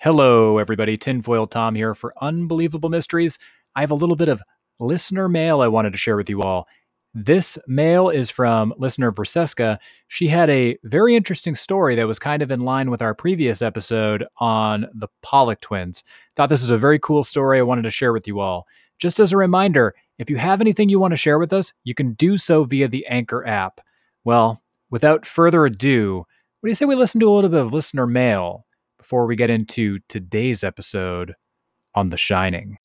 Hello, everybody. Tinfoil Tom here for Unbelievable Mysteries. I have a little bit of listener mail I wanted to share with you all. This mail is from listener Briseska. She had a very interesting story that was kind of in line with our previous episode on the Pollock twins. Thought this was a very cool story I wanted to share with you all. Just as a reminder, if you have anything you want to share with us, you can do so via the Anchor app. Well, without further ado, what do you say we listen to a little bit of listener mail before we get into today's episode on The Shining?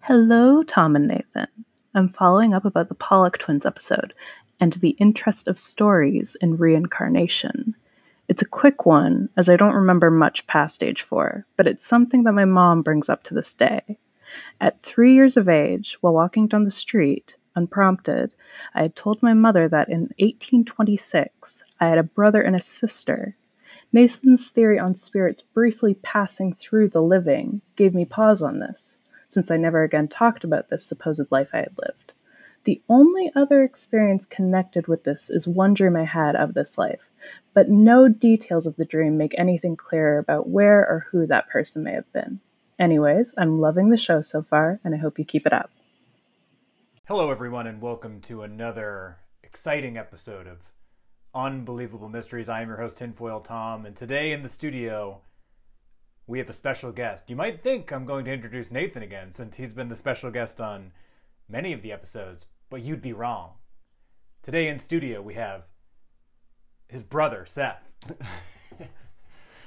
Hello, Tom and Nathan. I'm following up about the Pollock twins episode and the interest of stories in reincarnation. It's a quick one, as I don't remember much past age four, but it's something that my mom brings up to this day. At three years of age, while walking down the street, unprompted, I had told my mother that in 1826 I had a brother and a sister. Nathan's theory on spirits briefly passing through the living gave me pause on this, since I never again talked about this supposed life I had lived. The only other experience connected with this is one dream I had of this life, but no details of the dream make anything clearer about where or who that person may have been. Anyways, I'm loving the show so far, and I hope you keep it up. Hello, everyone, and welcome to another exciting episode of Unbelievable Mysteries. I am your host, Tinfoil Tom, and today in the studio, we have a special guest. You might think I'm going to introduce Nathan again, since he's been the special guest on many of the episodes, but you'd be wrong. Today in studio, we have his brother, Seth.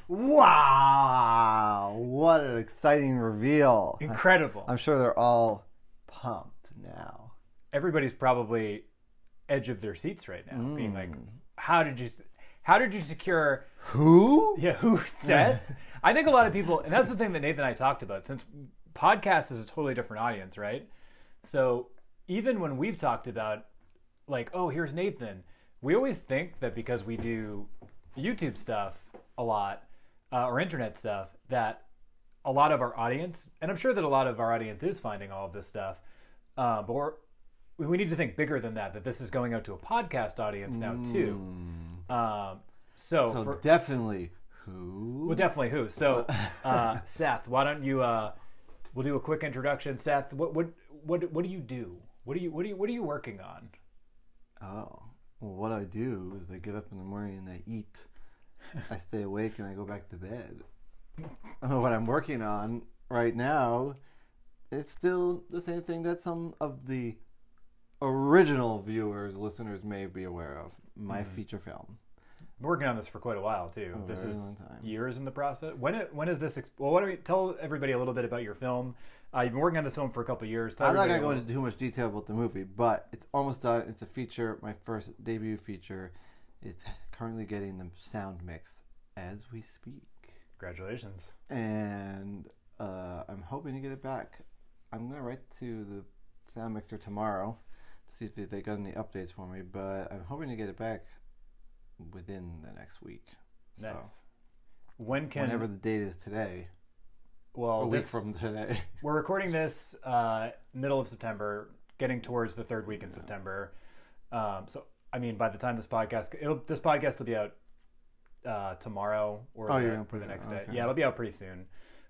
Wow! What an exciting reveal. Incredible. I'm sure they're all pumped now. Everybody's probably edge of their seats right now, being like, Mm. "How did you, how did you secure Who? Yeah, who said? I think a lot of people, and that's the thing that Nathan and I talked about. Since podcast is a totally different audience, right? So even when we've talked about, like, oh, here's Nathan, we always think that because we do YouTube stuff a lot uh, or internet stuff, that a lot of our audience, and I'm sure that a lot of our audience is finding all of this stuff, uh, but we're, we need to think bigger than that. That this is going out to a podcast audience now too. Um, so, So for, definitely who? well, definitely who. So, uh, Seth, why don't you? Uh, we'll do a quick introduction. Seth, what what what what do you do? What are you what are you what are you working on? Oh. Well, what I do is I get up in the morning and I eat. I stay awake and I go back to bed. What I'm working on right now, it's still the same thing that some of the original viewers, listeners may be aware of. My Mm-hmm. feature film. I'm working on this for quite a while too. A this is years in the process. When it, when is this? Ex- well, why don't we tell everybody a little bit about your film? Uh, you've been working on this film for a couple of years. Tell I'm not gonna go into too much detail about the movie, but it's almost done. It's a feature. My first debut feature. It's currently getting the sound mix as we speak, Congratulations. and uh, I'm hoping to get it back. I'm gonna write to the sound mixer tomorrow to see if they got any updates for me, but I'm hoping to get it back within the next week. Nice. So when can? whenever the date is today, well, a week this- from today. We're recording this uh, middle of September, getting towards the third week in September. Um, so, I mean, by the time this podcast, it'll, this podcast will be out uh, tomorrow or Oh, the, or the next out, day. okay. Yeah, it'll be out pretty soon.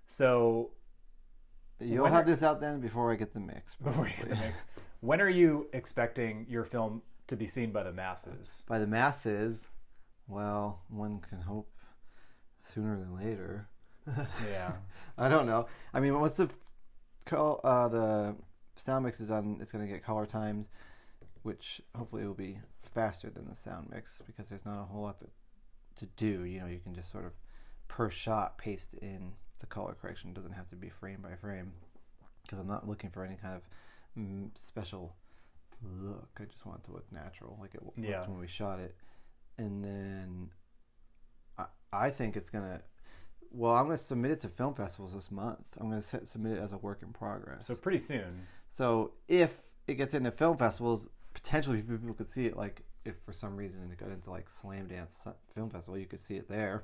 So, You'll have this out then before I get the mix. before you get the mix, when are you expecting your film to be seen by the masses? by the masses, well, one can hope sooner than later. Yeah. I don't know. I mean, once the col- uh, the sound mix is done, it's going to get color timed, which hopefully will be faster than the sound mix because there's not a whole lot to, to do. You know, you can just sort of per shot paste in the color correction. It doesn't have to be frame by frame because I'm not looking for any kind of mm, special look. I just want it to look natural, like it looked Yeah. when we shot it. And then I, I think it's gonna. Well, I'm gonna submit it to film festivals this month. I'm gonna se- submit it as a work in progress. So, pretty soon. So if it gets into film festivals, potentially people could see it. Like if for some reason it got into like Slamdance Film Festival, you could see it there.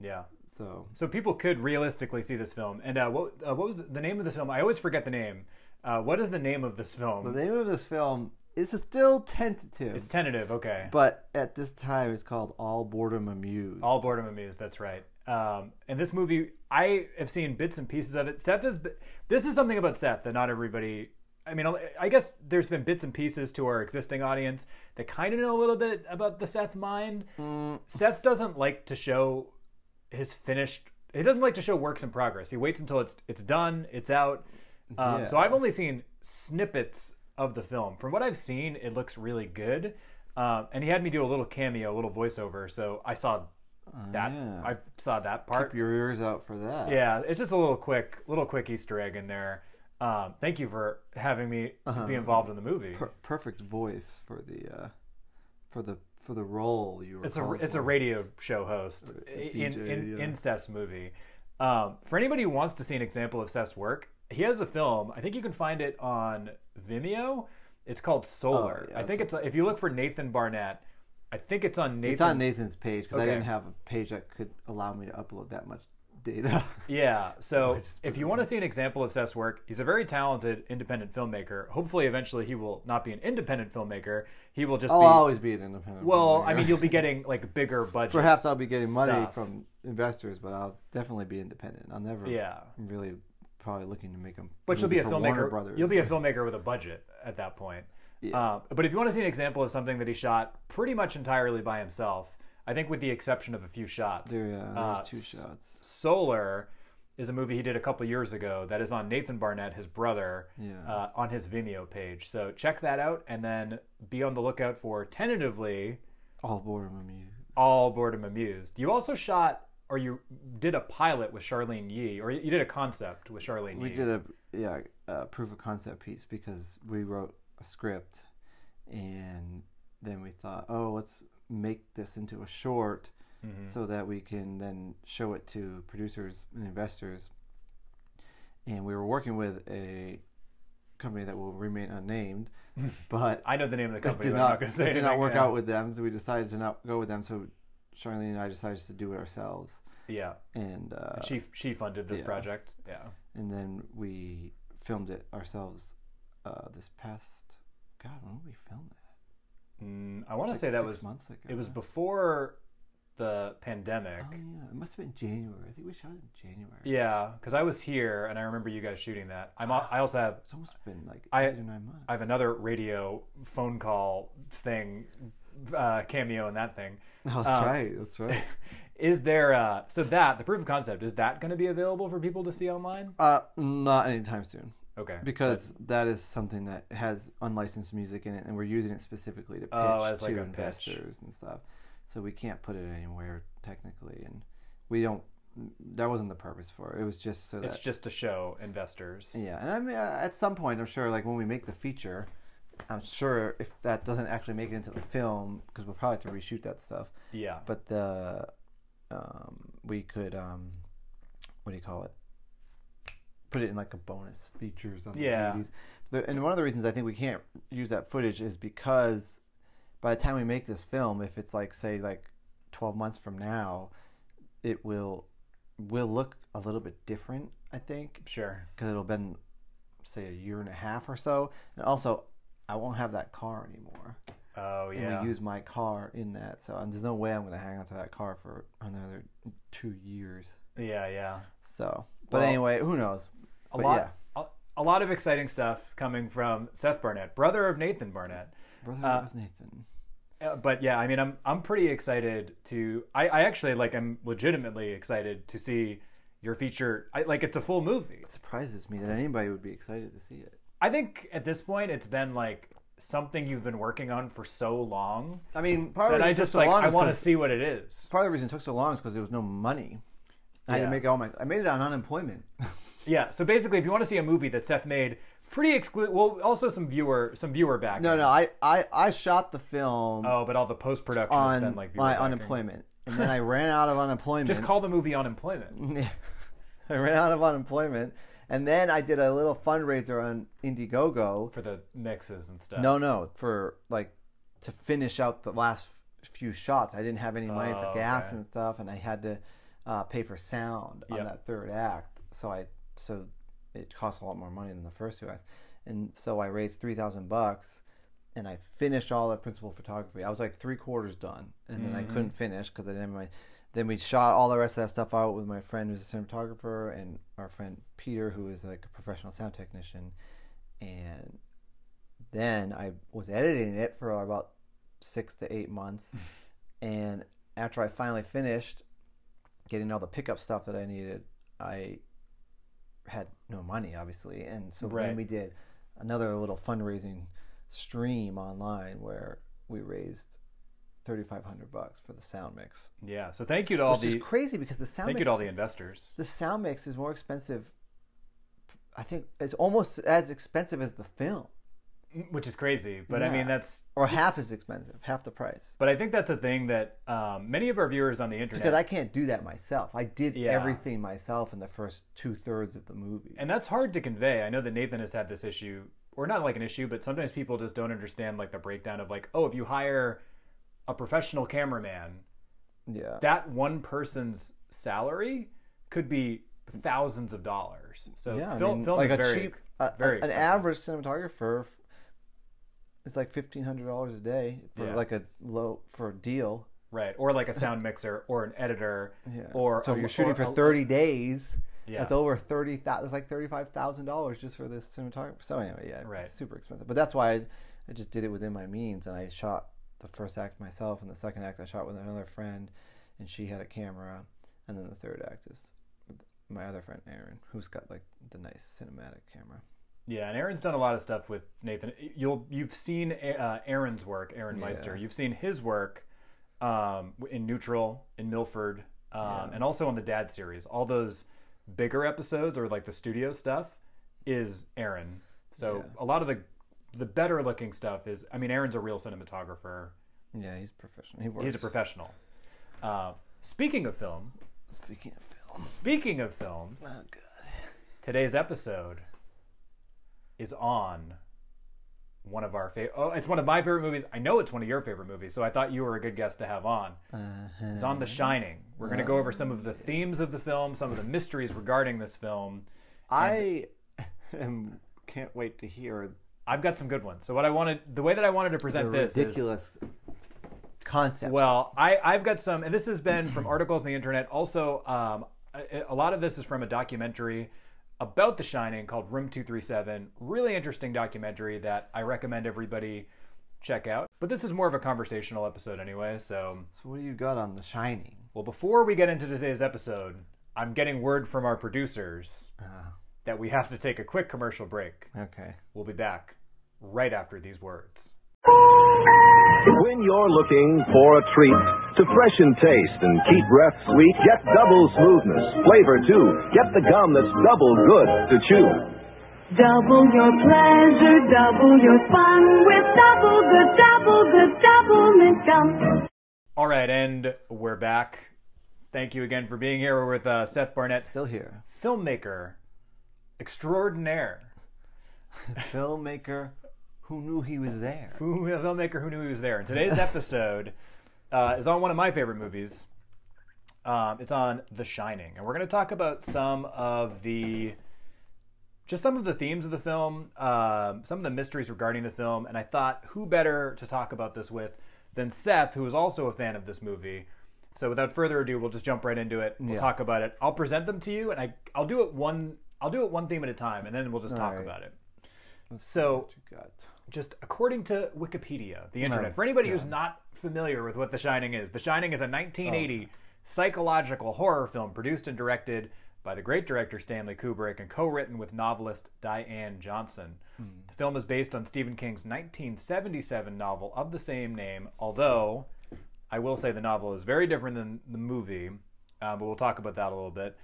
Yeah. So So people could realistically see this film. And uh, what uh, what was the, the name of this film? I always forget the name. Uh, what is the name of this film? The name of this film is still tentative, It's tentative. Okay. but at this time it's called All Boredom Amused. All boredom amused. That's right. Um, and this movie, I have seen bits and pieces of it. Seth is. This is something about Seth that not everybody. I mean, I guess there's been bits and pieces to our existing audience that kind of know a little bit about the Seth mind. Mm. Seth doesn't like to show his finished. He doesn't like to show works in progress. He waits until it's it's done, it's out. Um, Yeah. So I've only seen snippets of the film. From what I've seen, it looks really good. Um, and he had me do a little cameo, a little voiceover. So I saw that. yeah. I saw that part. Keep your ears out for that. Yeah, it's just a little quick, little quick Easter egg in there. Um, thank you for having me be involved in the movie. Per- perfect voice for the uh, for the for the role you were. It's a it's a radio show host A in DJ, in, yeah. in Seth's movie. Um, for anybody who wants to see an example of Seth's work, he has a film. I think you can find it on Vimeo. It's called Solar. Oh, yeah, I think it's if you look for Nathan Barnatt. I think it's on Nathan's. It's on Nathan's page because I didn't have a page that could allow me to upload that much data. Yeah. So if you want to see an example of Seth's work, he's a very talented independent filmmaker. Hopefully, eventually, he will not be an independent filmmaker. He will just I'll be. always be an independent. well, I mean, you'll be getting like bigger budget. perhaps I'll be getting money from investors, but I'll definitely be independent. I'll never. Yeah. Really, probably looking to make them. But you'll be a filmmaker. You'll be a filmmaker with a budget at that point. Yeah. Uh, but if you want to see an example of something that he shot pretty much entirely by himself, I think with the exception of a few shots. There, yeah, uh, two shots. Solar is a movie he did a couple years ago that is on Nathan Barnatt, his brother, Yeah. uh, on his Vimeo page. So check that out and then be on the lookout for tentatively All boredom amused. All Boredom Amused. You also shot or you did a pilot with Charlene Yee, or you did a concept with Charlene Yee. We Yee. did a yeah a proof of concept piece because we wrote a script, and then we thought, oh, let's make this into a short, Mhm. so that we can then show it to producers and investors. And we were working with a company that will remain unnamed, but I know the name of the company. did not, not going to say it did not work out with them, so we decided to not go with them. So Charlene and I decided to do it ourselves, Yeah, and uh, she she funded this yeah. project. Yeah. and then we filmed it ourselves uh, this past God, when did we film that? Mm, I want to Like say that was months ago. it was before the pandemic. Oh yeah, it must have been January. I think we shot in January. Yeah, because I was here and I remember you guys shooting that. I'm I also have It's almost been like I- eight or nine months. I have another radio phone call thing uh, cameo in that thing. oh, that's um, right. That's right. Is there uh, so that the proof of concept is that going to be available for people to see online? Uh, not anytime soon Okay, because that is something that has unlicensed music in it, and we're using it specifically to pitch Oh, to like a pitch. investors and stuff. So we can't put it anywhere technically, and we don't. That wasn't the purpose for it. It was just so it's just to show investors. Yeah, and I mean, uh, at some point, I'm sure, like when we make the feature, I'm sure if that doesn't actually make it into the film, because we'll probably have to reshoot that stuff. Yeah, But the, um, we could, um, what do you call it? Put it in like a bonus features on the Yeah. DVDs. The, and one of the reasons I think we can't use that footage is because by the time we make this film, if it's like say like 12 months from now, it will will look a little bit different. I think sure. because it'll been say a year and a half or so and also i won't have that car anymore Oh and yeah. we use my car in that so and there's no way i'm going to hang on to that car for another two years yeah, yeah. so but Well, anyway who knows A But lot. yeah. A, lot of exciting stuff coming from Seth Barnatt, brother of Nathan Barnatt. brother Uh, of nathan Uh, but yeah, I mean, I'm I'm pretty excited to. I, I actually like. I'm legitimately excited to see your feature. I like. It's a full movie. it surprises me that anybody would be excited to see it I think at this point, it's been like something you've been working on for so long i mean part of that the I reason it took just so like. I want to see what it is. part of the reason it took so long is because there was no money i had to make all my i made it on unemployment Yeah. So basically, if you want to see a movie that Seth made, pretty exclusive. Well, also some viewer some viewer back. no no I, I i shot the film Oh, but all the post production has on been like my backing. unemployment and then i ran out of unemployment Just call the movie unemployment. Yeah. I ran out of unemployment. And then I did a little fundraiser on Indiegogo. for the mixes and stuff. No, no, for like to finish out the last few shots. I didn't have any money Oh, for gas okay. and stuff, and I had to uh, pay for sound on Yep. that third act. So I so it cost a lot more money than the first two acts. and so I raised three thousand bucks, and I finished all the principal photography. I was like three quarters done, and then I Mm-hmm. couldn't finish because I didn't have my. Then we shot all the rest of that stuff out with my friend who's a cinematographer and our friend Peter who is like a professional sound technician, and then I was editing it for about six to eight months, and after I finally finished getting all the pickup stuff that I needed, I had no money, obviously, and so Right. then we did another little fundraising stream online where we raised thirty five hundred bucks for the sound mix, Yeah. So thank you to all which the is crazy because the sound thank mix, you to all the investors. the sound mix is more expensive. I think it's almost as expensive as the film, Which is crazy, but I mean that's or half as expensive, half the price. but I think that's a thing that um, many of our viewers on the internet Because I can't do that myself. I did Yeah. everything myself in the first two thirds of the movie. and that's hard to convey. I know that Nathan has had this issue, or not like an issue, but sometimes people just don't understand like the breakdown of like, oh, if you hire a professional cameraman, yeah. that one person's salary could be thousands of dollars. So yeah, I film, mean, film like is a very, cheap, a, very a- an average cinematographer It's like fifteen hundred dollars a day for Yeah. like a low for a deal. right, or like a sound mixer, or an editor, Yeah. or so a- if you're shooting for a- thirty days. Yeah. That's over thirty thousand. It's like thirty five thousand dollars just for this cinematographer. So anyway, yeah, Right. it's super expensive. But that's why I, I just did it within my means, and I shot the first act myself, and the second act I shot with another friend, and she had a camera, and then the third act is my other friend Aaron, who's got like the nice cinematic camera. Yeah, and Aaron's done a lot of stuff with Nathan. You'll you've seen uh, Aaron's work, Aaron Meister. Yeah. You've seen his work um, in Neutral, in Milford, um, Yeah. and also on the Dad series. All those bigger episodes or like the studio stuff is Aaron. So Yeah. a lot of the the better looking stuff is. I mean, Aaron's a real cinematographer. Yeah, he's professional. He works. He's a professional. Uh, speaking of film, Speaking of film, speaking of films, oh god, today's episode is on one of our favorite. Oh, it's one of my favorite movies. I know it's one of your favorite movies, so I thought you were a good guest to have on. uh-huh. It's on The Shining. We're going to go over some of the themes of the film, some of the mysteries regarding this film. I am, can't wait to hear I've got some good ones. So what I wanted, the way that I wanted to the present this is ridiculous concept. Well, I, I've got some, and this has been from articles on the internet. Also, um, a, a lot of this is from a documentary about The Shining called Room 237. Really interesting documentary that I recommend everybody check out. But this is more of a conversational episode anyway. So, so what do you got on The Shining? well, before we get into today's episode, I'm getting word from our producers Uh, that we have to take a quick commercial break. okay. We'll be back right after these words. When you're looking for a treat to freshen taste and keep breath sweet, get double smoothness, flavor too. Get the gum that's double good to chew. Double your pleasure, double your fun with double good, double good, Doublemint gum. All right, and we're back. Thank you again for being here. We're with uh, Seth Barnatt, Still here. filmmaker extraordinaire, Filmmaker who knew he was there. who, filmmaker who knew he was there. And today's episode uh, is on one of my favorite movies. Um, it's on The Shining, and we're going to talk about some of the just some of the themes of the film, um, some of the mysteries regarding the film, and I thought who better to talk about this with than Seth, who is also a fan of this movie. So without further ado, we'll just jump right into it. We'll Yeah. talk about it. I'll present them to you, and I I'll do it one I'll do it one theme at a time, and then we'll just talk right. about it. So you got? just according to Wikipedia, the internet, Oh, for anybody who's not familiar with what The Shining is, The Shining is a 1980 psychological horror film produced and directed by the great director Stanley Kubrick and co-written with novelist Diane Johnson. The film is based on Stephen King's 1977 novel of the same name, although I will say the novel is very different than the movie, uh, but we'll talk about that a little bit.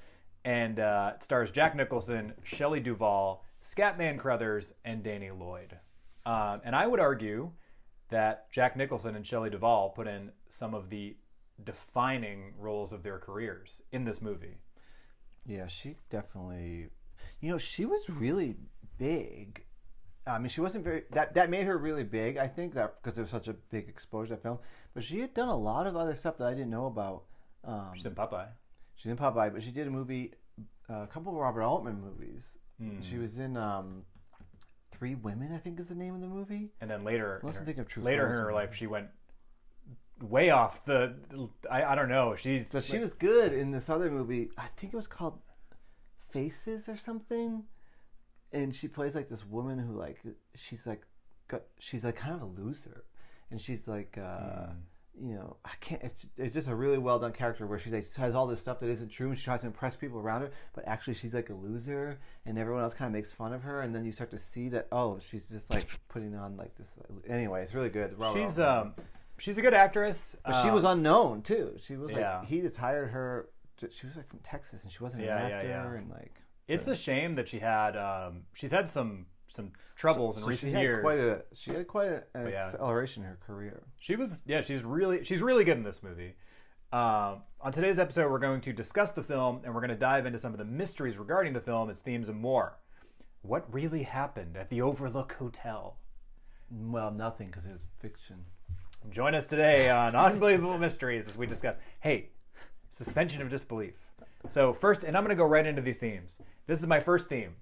And uh, it stars Jack Nicholson, Shelley Duvall, Scatman Crothers, and Danny Lloyd. Um, and I would argue that Jack Nicholson and Shelley Duvall put in some of the defining roles of their careers in this movie. Yeah, she definitely. You know, she was really big. I mean, she wasn't very. That that made her really big. I think that because there was such a big exposure to that film. But she had done a lot of other stuff that I didn't know about. Um, She's in Popeye. She's in Popeye, but she did a movie, uh, a couple of Robert Altman movies. Hmm. She was in um, Three Women, I think is the name of the movie. And then later, Unless her- thinking of True later in her or- life, she went way off the. I, I don't know. She's But she was good in this other movie. I think it was called Faces or something. And she plays like this woman who like she's like got she's like kind of a loser, and she's like uh, you know I can't. It's, it's just a really well done character where she like has all this stuff that isn't true, and she tries to impress people around her, but actually she's like a loser, and everyone else kind of makes fun of her, and then you start to see that oh she's just like putting on like this. Anyway, it's really good. Robert she's um she's a good actress. But she was Um, unknown too. She was like yeah. he just hired her. To, she was like from Texas, and she wasn't Yeah, an actor, yeah. and like It's a shame that she had um she's had some some troubles in so recent she had years. quite a she had quite an acceleration in her career. She was yeah, she's really she's really good in this movie. Um, on today's episode, we're going to discuss the film and we're going to dive into some of the mysteries regarding the film, its themes, and more. What really happened at the Overlook Hotel? Well, nothing because it was fiction. Join us today on Unbelievable Mysteries as we discuss. Hey, suspension of disbelief. So first, and I'm going to go right into these themes. This is my first theme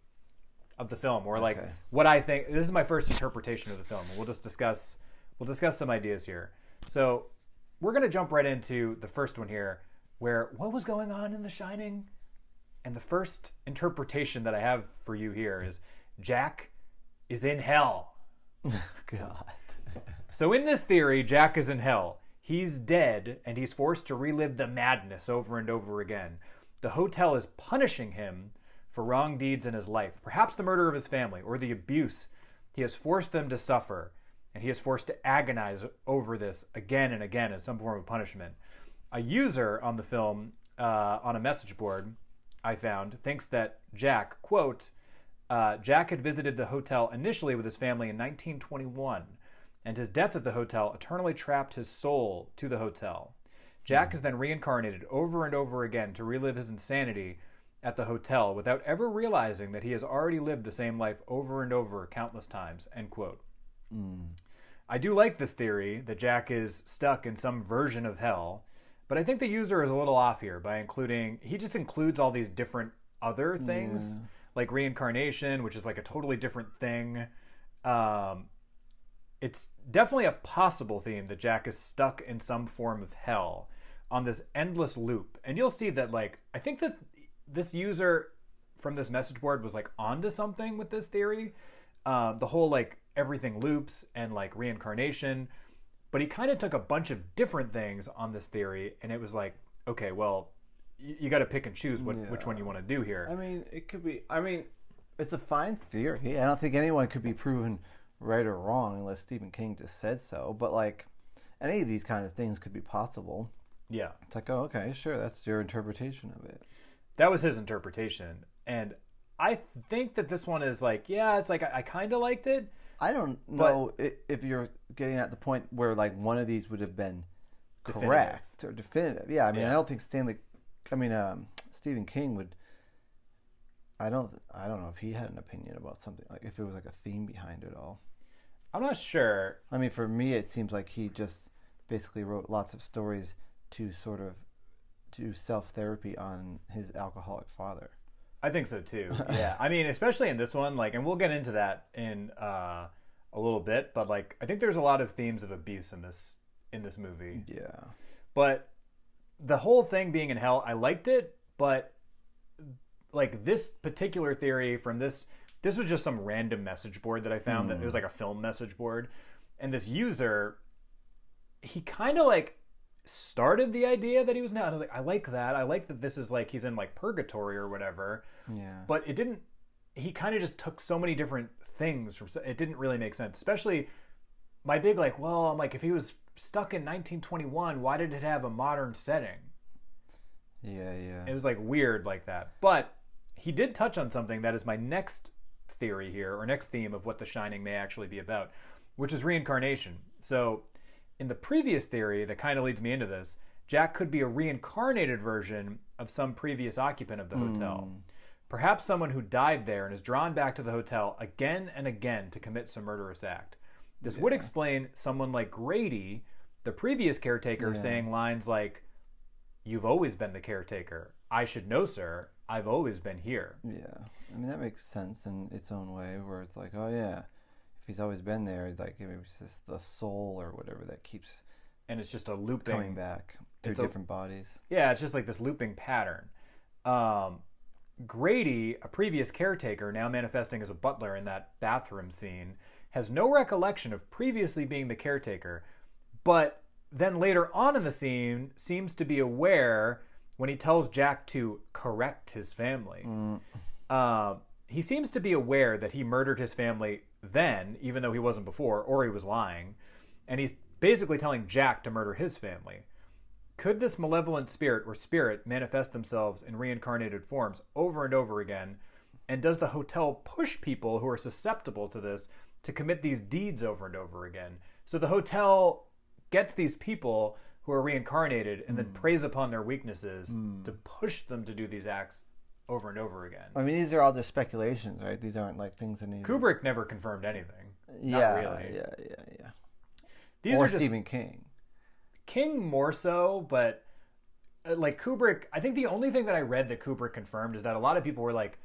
of the film, or like Okay. what I think. This is my first interpretation of the film. We'll just discuss. We'll discuss some ideas here. So we're going to jump right into the first one here, where what was going on in The Shining, and the first interpretation that I have for you here is Jack is in hell. God. So in this theory, Jack is in hell. He's dead, and he's forced to relive the madness over and over again. The hotel is punishing him for wrong deeds in his life, perhaps the murder of his family or the abuse he has forced them to suffer, and he is forced to agonize over this again and again as some form of punishment. A user on the film, uh, on a message board, I found, thinks that Jack, quote, uh, Jack had visited the hotel initially with his family in 1921, and his death at the hotel eternally trapped his soul to the hotel. Jack is then reincarnated over and over again to relive his insanity at the hotel without ever realizing that he has already lived the same life over and over countless times. End quote. I do like this theory that Jack is stuck in some version of hell, but I think the user is a little off here by including, he just includes all these different other things, like reincarnation, which is like a totally different thing. Um, it's definitely a possible theme that Jack is stuck in some form of hell on this endless loop. And you'll see that, like, I think that this user from this message board was like onto something with this theory. Um, the whole like everything loops and like reincarnation. But he kind of took a bunch of different things on this theory, and it was like, okay, well, you, you got to pick and choose what, which one you want to do here. I mean, it could be. I mean, it's a fine theory. I don't think anyone could be proven right or wrong unless Stephen King just said so. But like, any of these kind of things could be possible. yeah. It's like, oh, okay, sure, that's your interpretation of it. That was his interpretation and i think that this one is like yeah it's like i, I kind of liked it I don't know if you're getting at the point where like one of these would have been Definitive. correct or definitive. Yeah, I mean, Yeah. I don't think Stanley. I mean, um, Stephen King would. I don't. I don't know if he had an opinion about something like if it was like a theme behind it all. i'm not sure I mean, for me, it seems like he just basically wrote lots of stories to sort of do self therapy on his alcoholic father. i think so too. Yeah. I mean especially in this one like and we'll get into that in uh a little bit but like i think there's a lot of themes of abuse in this in this movie. Yeah. but the whole thing being in hell i liked it but like this particular theory from this this was just some random message board that i found that it was like a film message board. And this user he kind of like started the idea that he was now I was like i like that i like that this is like he's in like purgatory or whatever Yeah. but it didn't he kind of just took so many different things from it didn't really make sense especially my big like well i'm like if he was stuck in 1921 why did it have a modern setting Yeah. Yeah. it was like weird like that but he did touch on something that is my next theory here or next theme of what the shining may actually be about which is reincarnation so in the previous theory that kind of leads me into this jack could be a reincarnated version of some previous occupant of the hotel. Hmm. Perhaps someone who died there and is drawn back to the hotel again and again to commit some murderous act. This would explain someone like grady the previous caretaker saying lines like You've always been the caretaker. I should know, sir. I've always been here. Yeah, I mean that makes sense in its own way, where it's like, oh yeah, he's always been there, like it was just the soul or whatever that keeps And it's just a looping coming back through It's a- different bodies. Yeah, it's just like this looping pattern. Um, Grady, a previous caretaker, now manifesting as a butler in that bathroom scene, has no recollection of previously being the caretaker, but then later on in the scene seems to be aware when he tells Jack to correct his family. Um, he seems to be aware that he murdered his family then, even though he wasn't before, or he was lying. And he's basically telling Jack to murder his family. Could this malevolent spirit or spirit manifest themselves in reincarnated forms over and over again? And does the hotel push people who are susceptible to this to commit these deeds over and over again? So the hotel gets these people who are reincarnated and then hmm. preys upon their weaknesses hmm. to push them to do these acts over and over again. I mean, these are all just speculations, right? These aren't like things that need. Kubrick never confirmed anything. Not yeah, really. yeah, yeah, yeah. These or are just Stephen King. King more so, but uh, like Kubrick, I think the only thing that I read that Kubrick confirmed is that a lot of people were like,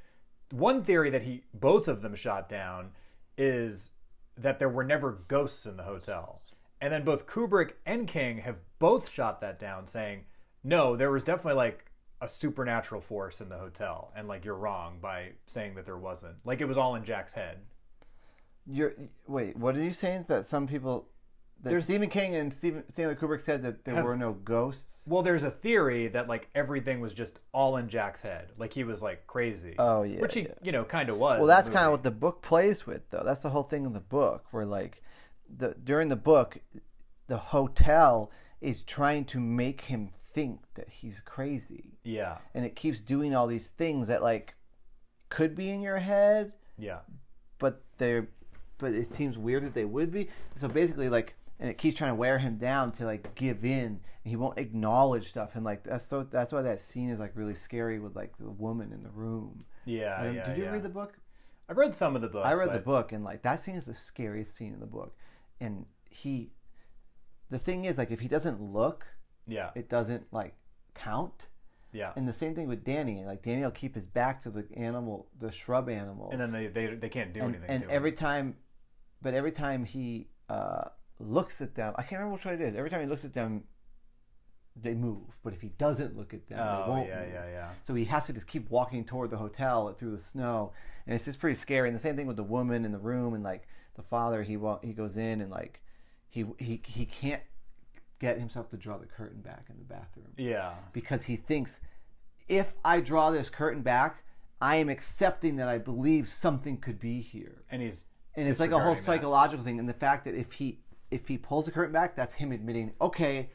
one theory that he both of them shot down is that there were never ghosts in the hotel, and then both Kubrick and King have both shot that down, saying no, there was definitely like a supernatural force in the hotel, and like you're wrong by saying that there wasn't. Like it was all in Jack's head. You're wait. What are you saying? That some people, that There's- Stephen King and Stephen Stanley Kubrick said that there Have- were no ghosts. Well, there's a theory that like everything was just all in Jack's head, like he was like crazy. Oh, yeah, which he yeah. you know kind of was. Well, that's kind of what the book plays with, though. That's the whole thing in the book, where like, the during the book, the hotel is trying to make him think that he's crazy, yeah and it keeps doing all these things that like could be in your head, yeah but they're but it seems weird that they would be. So basically, like, and it keeps trying to wear him down to like give in, and he won't acknowledge stuff. And like that's so that's why that scene is like really scary with like the woman in the room. yeah I yeah. Did you yeah. read the book? I've read some of the book. I read the book, and like that scene is the scariest scene in the book. And he, the thing is, like, if he doesn't look, Yeah it doesn't like count. yeah. And the same thing with Danny. Like Danny will keep his back to the animal, the shrub animals, And then they they, they can't do and, anything. and to him. every time, but every time he uh, looks at them, I can't remember which one it is. Every time he looks at them, they move. But if he doesn't look at them, oh they won't. yeah move. yeah yeah So he has to just keep walking toward the hotel through the snow, and it's just pretty scary. And the same thing with the woman in the room, and like the father, he he goes in and like he he he can't get himself to draw the curtain back in the bathroom yeah because he thinks if I draw this curtain back, I am accepting that I believe something could be here, and he's and it's like a whole disregarding that. psychological thing. And the fact that if he if he pulls the curtain back, that's him admitting, okay.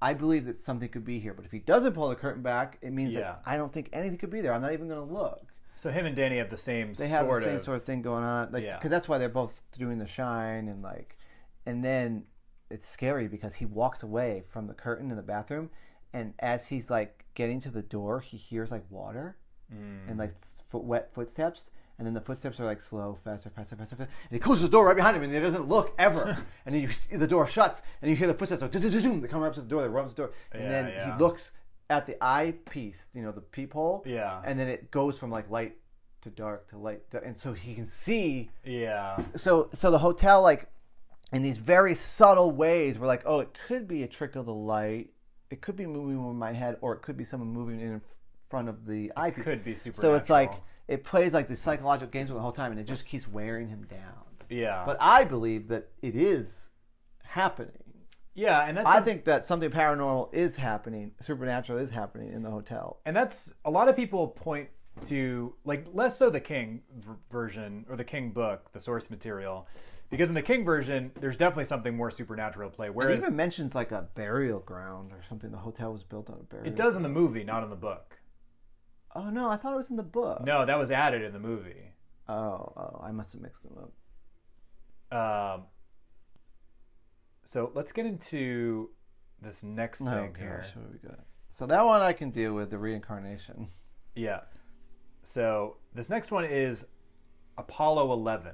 I believe that something could be here, but if he doesn't pull the curtain back, it means Yeah. that I don't think anything could be there. I'm not even going to look. So him and Danny have the same They have sort the same of sort of thing going on, like Yeah. because that's why they're both doing the shine and like, and then it's scary because he walks away from the curtain in the bathroom, and as he's like getting to the door, he hears like water Mm. and like foot, wet footsteps, and then the footsteps are like slow, faster, faster, faster, faster. And he closes the door right behind him, and he doesn't look ever. and then you see the door shuts, and you hear the footsteps go, they come up to the door, they run up the door, and Yeah, then yeah. he looks at the eye piece, you know, the peephole, Yeah. and then it goes from like light to dark to light, to, and so he can see. yeah So, so the hotel, like, in these very subtle ways, we're like, oh, it could be a trick of the light, it could be moving over my head, or it could be someone moving in front of the eyepiece. could be super So it's like it plays like the psychological games with the whole time, and it just keeps wearing him down. yeah But I believe that it is happening. yeah and that's I think that something paranormal is happening, supernatural is happening in the hotel. and that's a lot of people point to like less so the king v- version or the king book the source material because in the king version there's definitely something more supernatural at play It whereas even mentions like a burial ground or something. The hotel was built on a burial. it does in the movie not in the book Oh no, I thought it was in the book. no that was added in the movie Oh, oh, I must have mixed them up. um, so let's get into this next thing Oh here gosh, what we got? So that one I can deal with the reincarnation. Yeah. So this next one is Apollo 11.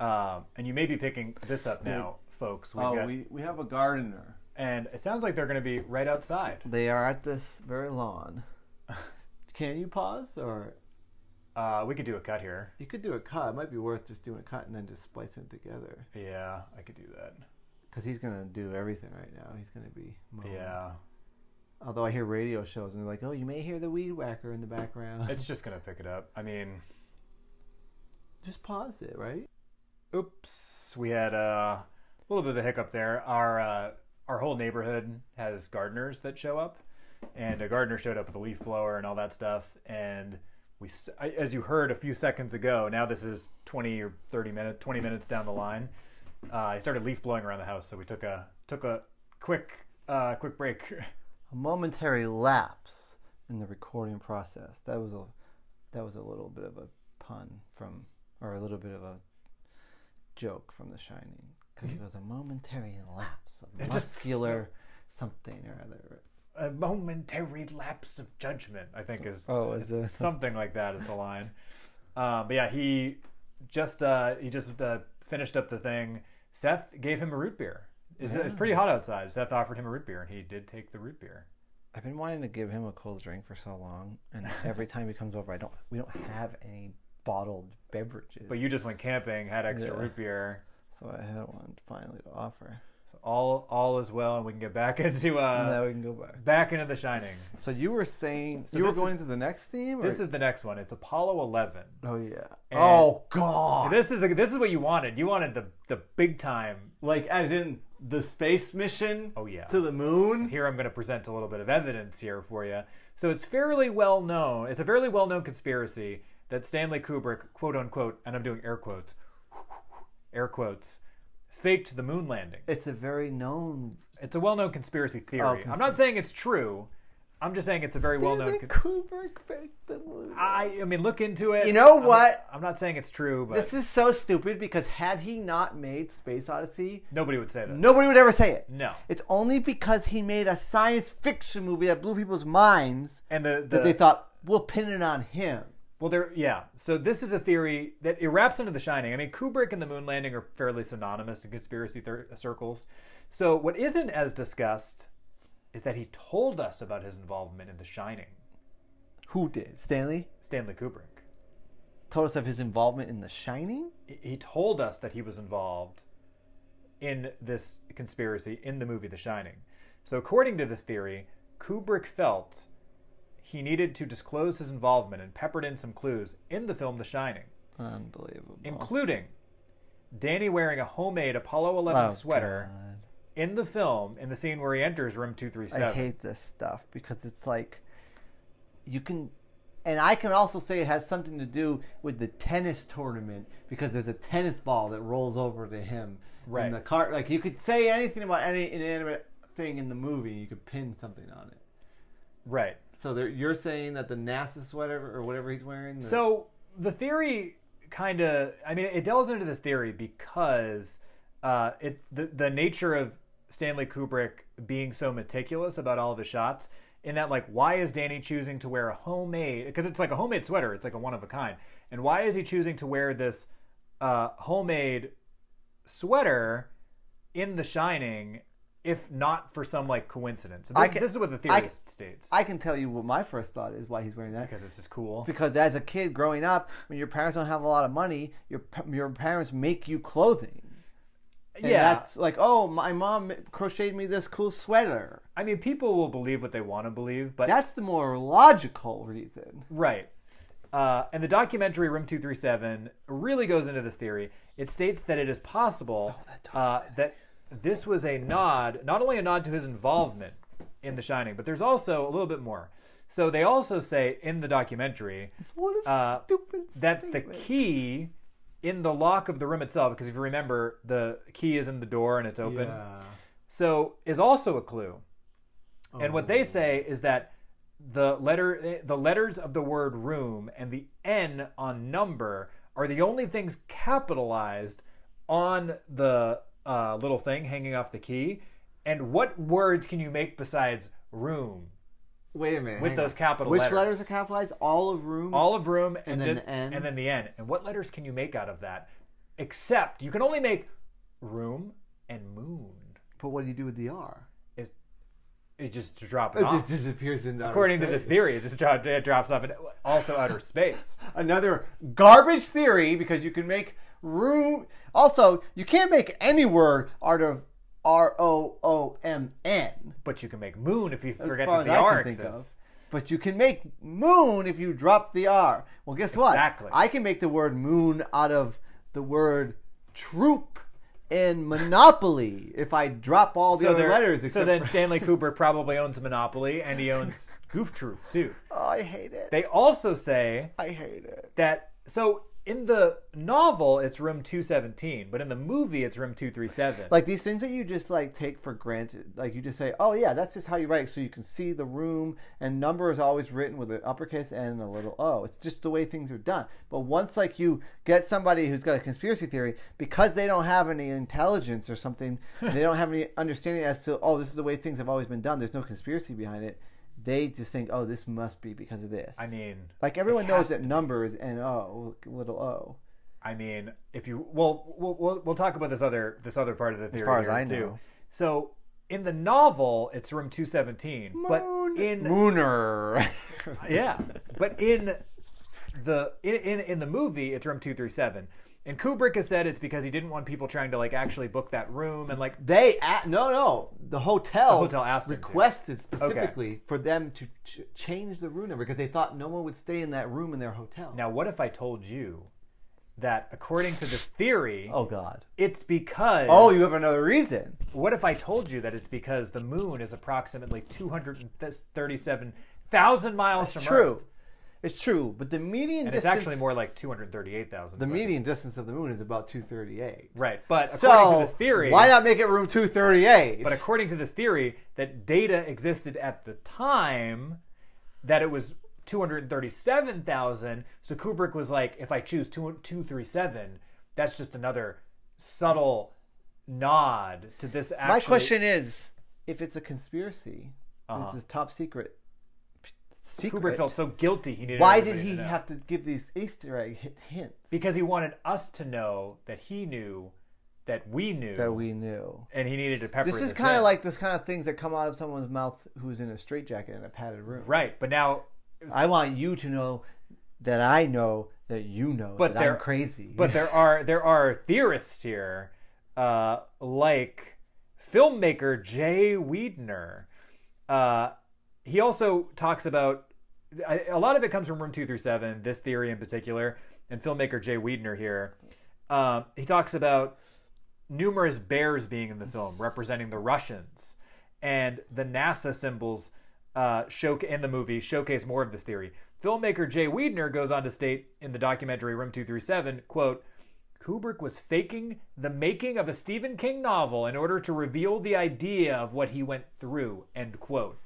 Um, and you may be picking this up now, folks. We've oh, got, we we have a gardener. and it sounds like they're going to be right outside. They are at this very lawn. Can you pause or Uh, we could do a cut here. you could do a cut? It might be worth just doing a cut and then just splicing it together. Yeah, I could do that. Because he's gonna do everything right now. He's gonna be. mowing. Yeah, Although I hear radio shows and they're like, "Oh, you may hear the weed whacker in the background." it's just gonna pick it up. I mean, just pause it, right? Oops, we had a little bit of a hiccup there. Our uh, our whole neighborhood has gardeners that show up, and a gardener showed up with a leaf blower and all that stuff. And we, as you heard a few seconds ago, now this is twenty or thirty minutes, twenty minutes down the line. Uh, started leaf blowing around the house, so we took a took a quick uh, quick break. A momentary lapse in the recording process. That was a that was a little bit of a pun from, or a little bit of a joke from The Shining, because it was a momentary lapse of It just muscular something or other. a momentary lapse of judgment, I think is Oh, is it? something like that is the line. Um, but yeah, he just uh, he just uh, finished up the thing. Seth gave him a root beer. It's, it's pretty hot outside. Seth offered him a root beer, and he did take the root beer. I've been wanting to give him a cold drink for so long, and every time he comes over, I don't. We don't have any bottled beverages. But you just went camping, had extra Yeah. root beer. so I had one finally to offer. So all all is well, and we can get back into uh, now we can go back. back into The Shining. So you were saying So you were this is- going into the next theme. Or? This is the next one. It's Apollo 11. Oh yeah. And- oh god. This is a, this is what you wanted. You wanted the the big time like as in the space mission. Oh, yeah. To the moon. here I'm going to present a little bit of evidence here for you. So it's fairly well known. It's a fairly well known conspiracy that Stanley Kubrick, quote unquote, and I'm doing air quotes, air quotes, faked the moon landing. It's a very known. It's a well known conspiracy theory. Oh, I'm not saying it's true. I'm just saying it's a very well known. Stanley Kubrick faked the moon. I I mean, look into it. You know I'm not- what? I'm not saying it's true, but This is so stupid because had he not made Space Odyssey, nobody would say that. nobody would ever say it. No. It's only because he made a science fiction movie that blew people's minds And the, the that they thought we'll pin it on him. Well, there, yeah. So this is a theory that it wraps into The Shining. I mean, Kubrick and the moon landing are fairly synonymous in conspiracy thir- uh, circles. So what isn't as discussed is that he told us about his involvement in The Shining. Who did? Stanley Stanley Kubrick. told us of his involvement in The Shining. He- He told us that he was involved in this conspiracy in the movie The Shining. So according to this theory, Kubrick felt he needed to disclose his involvement and peppered in some clues in the film The Shining. Unbelievable. including Danny wearing a homemade Apollo 11 Oh, sweater God. in the film in the scene where he enters room 237. I hate this stuff because it's like you can, and I can also say it has something to do with the tennis tournament because there's a tennis ball that rolls over to him. Right. In the cart, like you could say anything about any inanimate thing in the movie, you could pin something on it. Right. So you're saying that the NASA sweater or whatever he's wearing. the- So the theory kind of, I mean, it delves into this theory because uh, it the, the nature of Stanley Kubrick being so meticulous about all of shots. In that, like, why is Danny choosing to wear a homemade? Because it's like a homemade sweater. It's like a one of a kind. And why is he choosing to wear this uh, homemade sweater in The Shining, if not for some like coincidence? So this, can- this is what the I- theory states. I can tell you what my first thought is why he's wearing that. because this is cool. Because as a kid growing up, when your parents don't have a lot of money, your your parents make you clothing. And yeah, that's like, oh, my mom crocheted me this cool sweater. I mean, people will believe what they want to believe, but That's the more logical reason. right. Uh, and the documentary Room Two Three Seven really goes into this theory. It states that it is possible uh, that this was a nod, not only a nod to his involvement in The Shining, but there's also a little bit more. So they also say in the documentary Uh, stupid that the key in the lock of the room itself, because if you remember, the key is in the door and it's open. Yeah. So is also a clue. And what Oh. they say is that the letter the letters of the word room and the N on number are the only things capitalized on the uh, little thing hanging off the key. And what words can you make besides room? Wait a minute. With those on. capital Which letters. letters are capitalized? All of room. All of room and, then then the N? and then the N. And what letters can you make out of that? Except you can only make room and moon. But what do you do with the R? Is it just drops. it It just disappears into outer According to this theory, it just dro- it drops off in also outer space. Another garbage theory because you can make room. Also, you can't make any word out of R O O M N. But you can make moon if you As forget that the I R exists. of. But you can make moon if you drop the R. Well, guess what? Exactly. I can make the word moon out of the word troop in Monopoly if I drop all the other there- letters. so then for- Stanley Kubrick probably owns Monopoly and he owns Goof Troop too. oh, I hate it. They also say I hate it. that so in the novel it's room 217, but in the movie it's room 237. Like these things that you just like take for granted. Like you just say, "Oh yeah, that's just how you write." So you can see the room, and number is always written with an uppercase N and a little O. It's just the way things are done. But once like you get somebody who's got a conspiracy theory, because they don't have any intelligence or something, they don't have any understanding as to, "Oh, this is the way things have always been done." There's no conspiracy behind it. They just think, "Oh, this must be because of this." I mean, like everyone knows that number is N O, oh, little O. I mean, if you well, we'll we'll, we'll talk about this other this other part of the theory far as I too. know. So in the novel, it's room 217, but in Mooner. yeah, but in the in, in in the movie, it's room 237. And Kubrick has said it's because he didn't want people trying to like actually book that room and like They a no no the hotel The hotel asked him to. requested specifically for them to ch- change the room number because they thought no one would stay in that room in their hotel. now what if I told you that according to this theory, Oh God. it's because Oh, you have another reason. What if I told you that it's because the moon is approximately 237,000 miles It's from true. It's true, but the median And it's distance actually more like 238,000. the median distance of the moon is about 238. Right, but So according to this theory, why not make it room 238? but according to this theory that data existed at the time that it was 237,000, so Kubrick was like if I choose 2 237, that's just another subtle nod to this actually My question is, if it's a conspiracy, Uh-huh. it's his top secret. Secret. Kubrick felt so guilty he needed Why did he to have to give these Easter egg hints because he wanted us to know that he knew that we knew that we knew? and he needed to pepper This is kind of like this kind of things that come out of someone's mouth who's in a straitjacket in a padded room. right but now I want you to know that I know that you know But that there- I'm crazy. but there are there are theorists here uh, like filmmaker jay weidner uh, he also talks about a lot of it comes from room 237 this theory in particular and filmmaker jay weidner here um, he talks about numerous bears being in the film representing the russians and the nasa symbols uh, show in the movie showcase more of this theory filmmaker jay weidner goes on to state in the documentary room 237 quote Kubrick was faking the making of a Stephen King novel in order to reveal the idea of what he went through. End quote.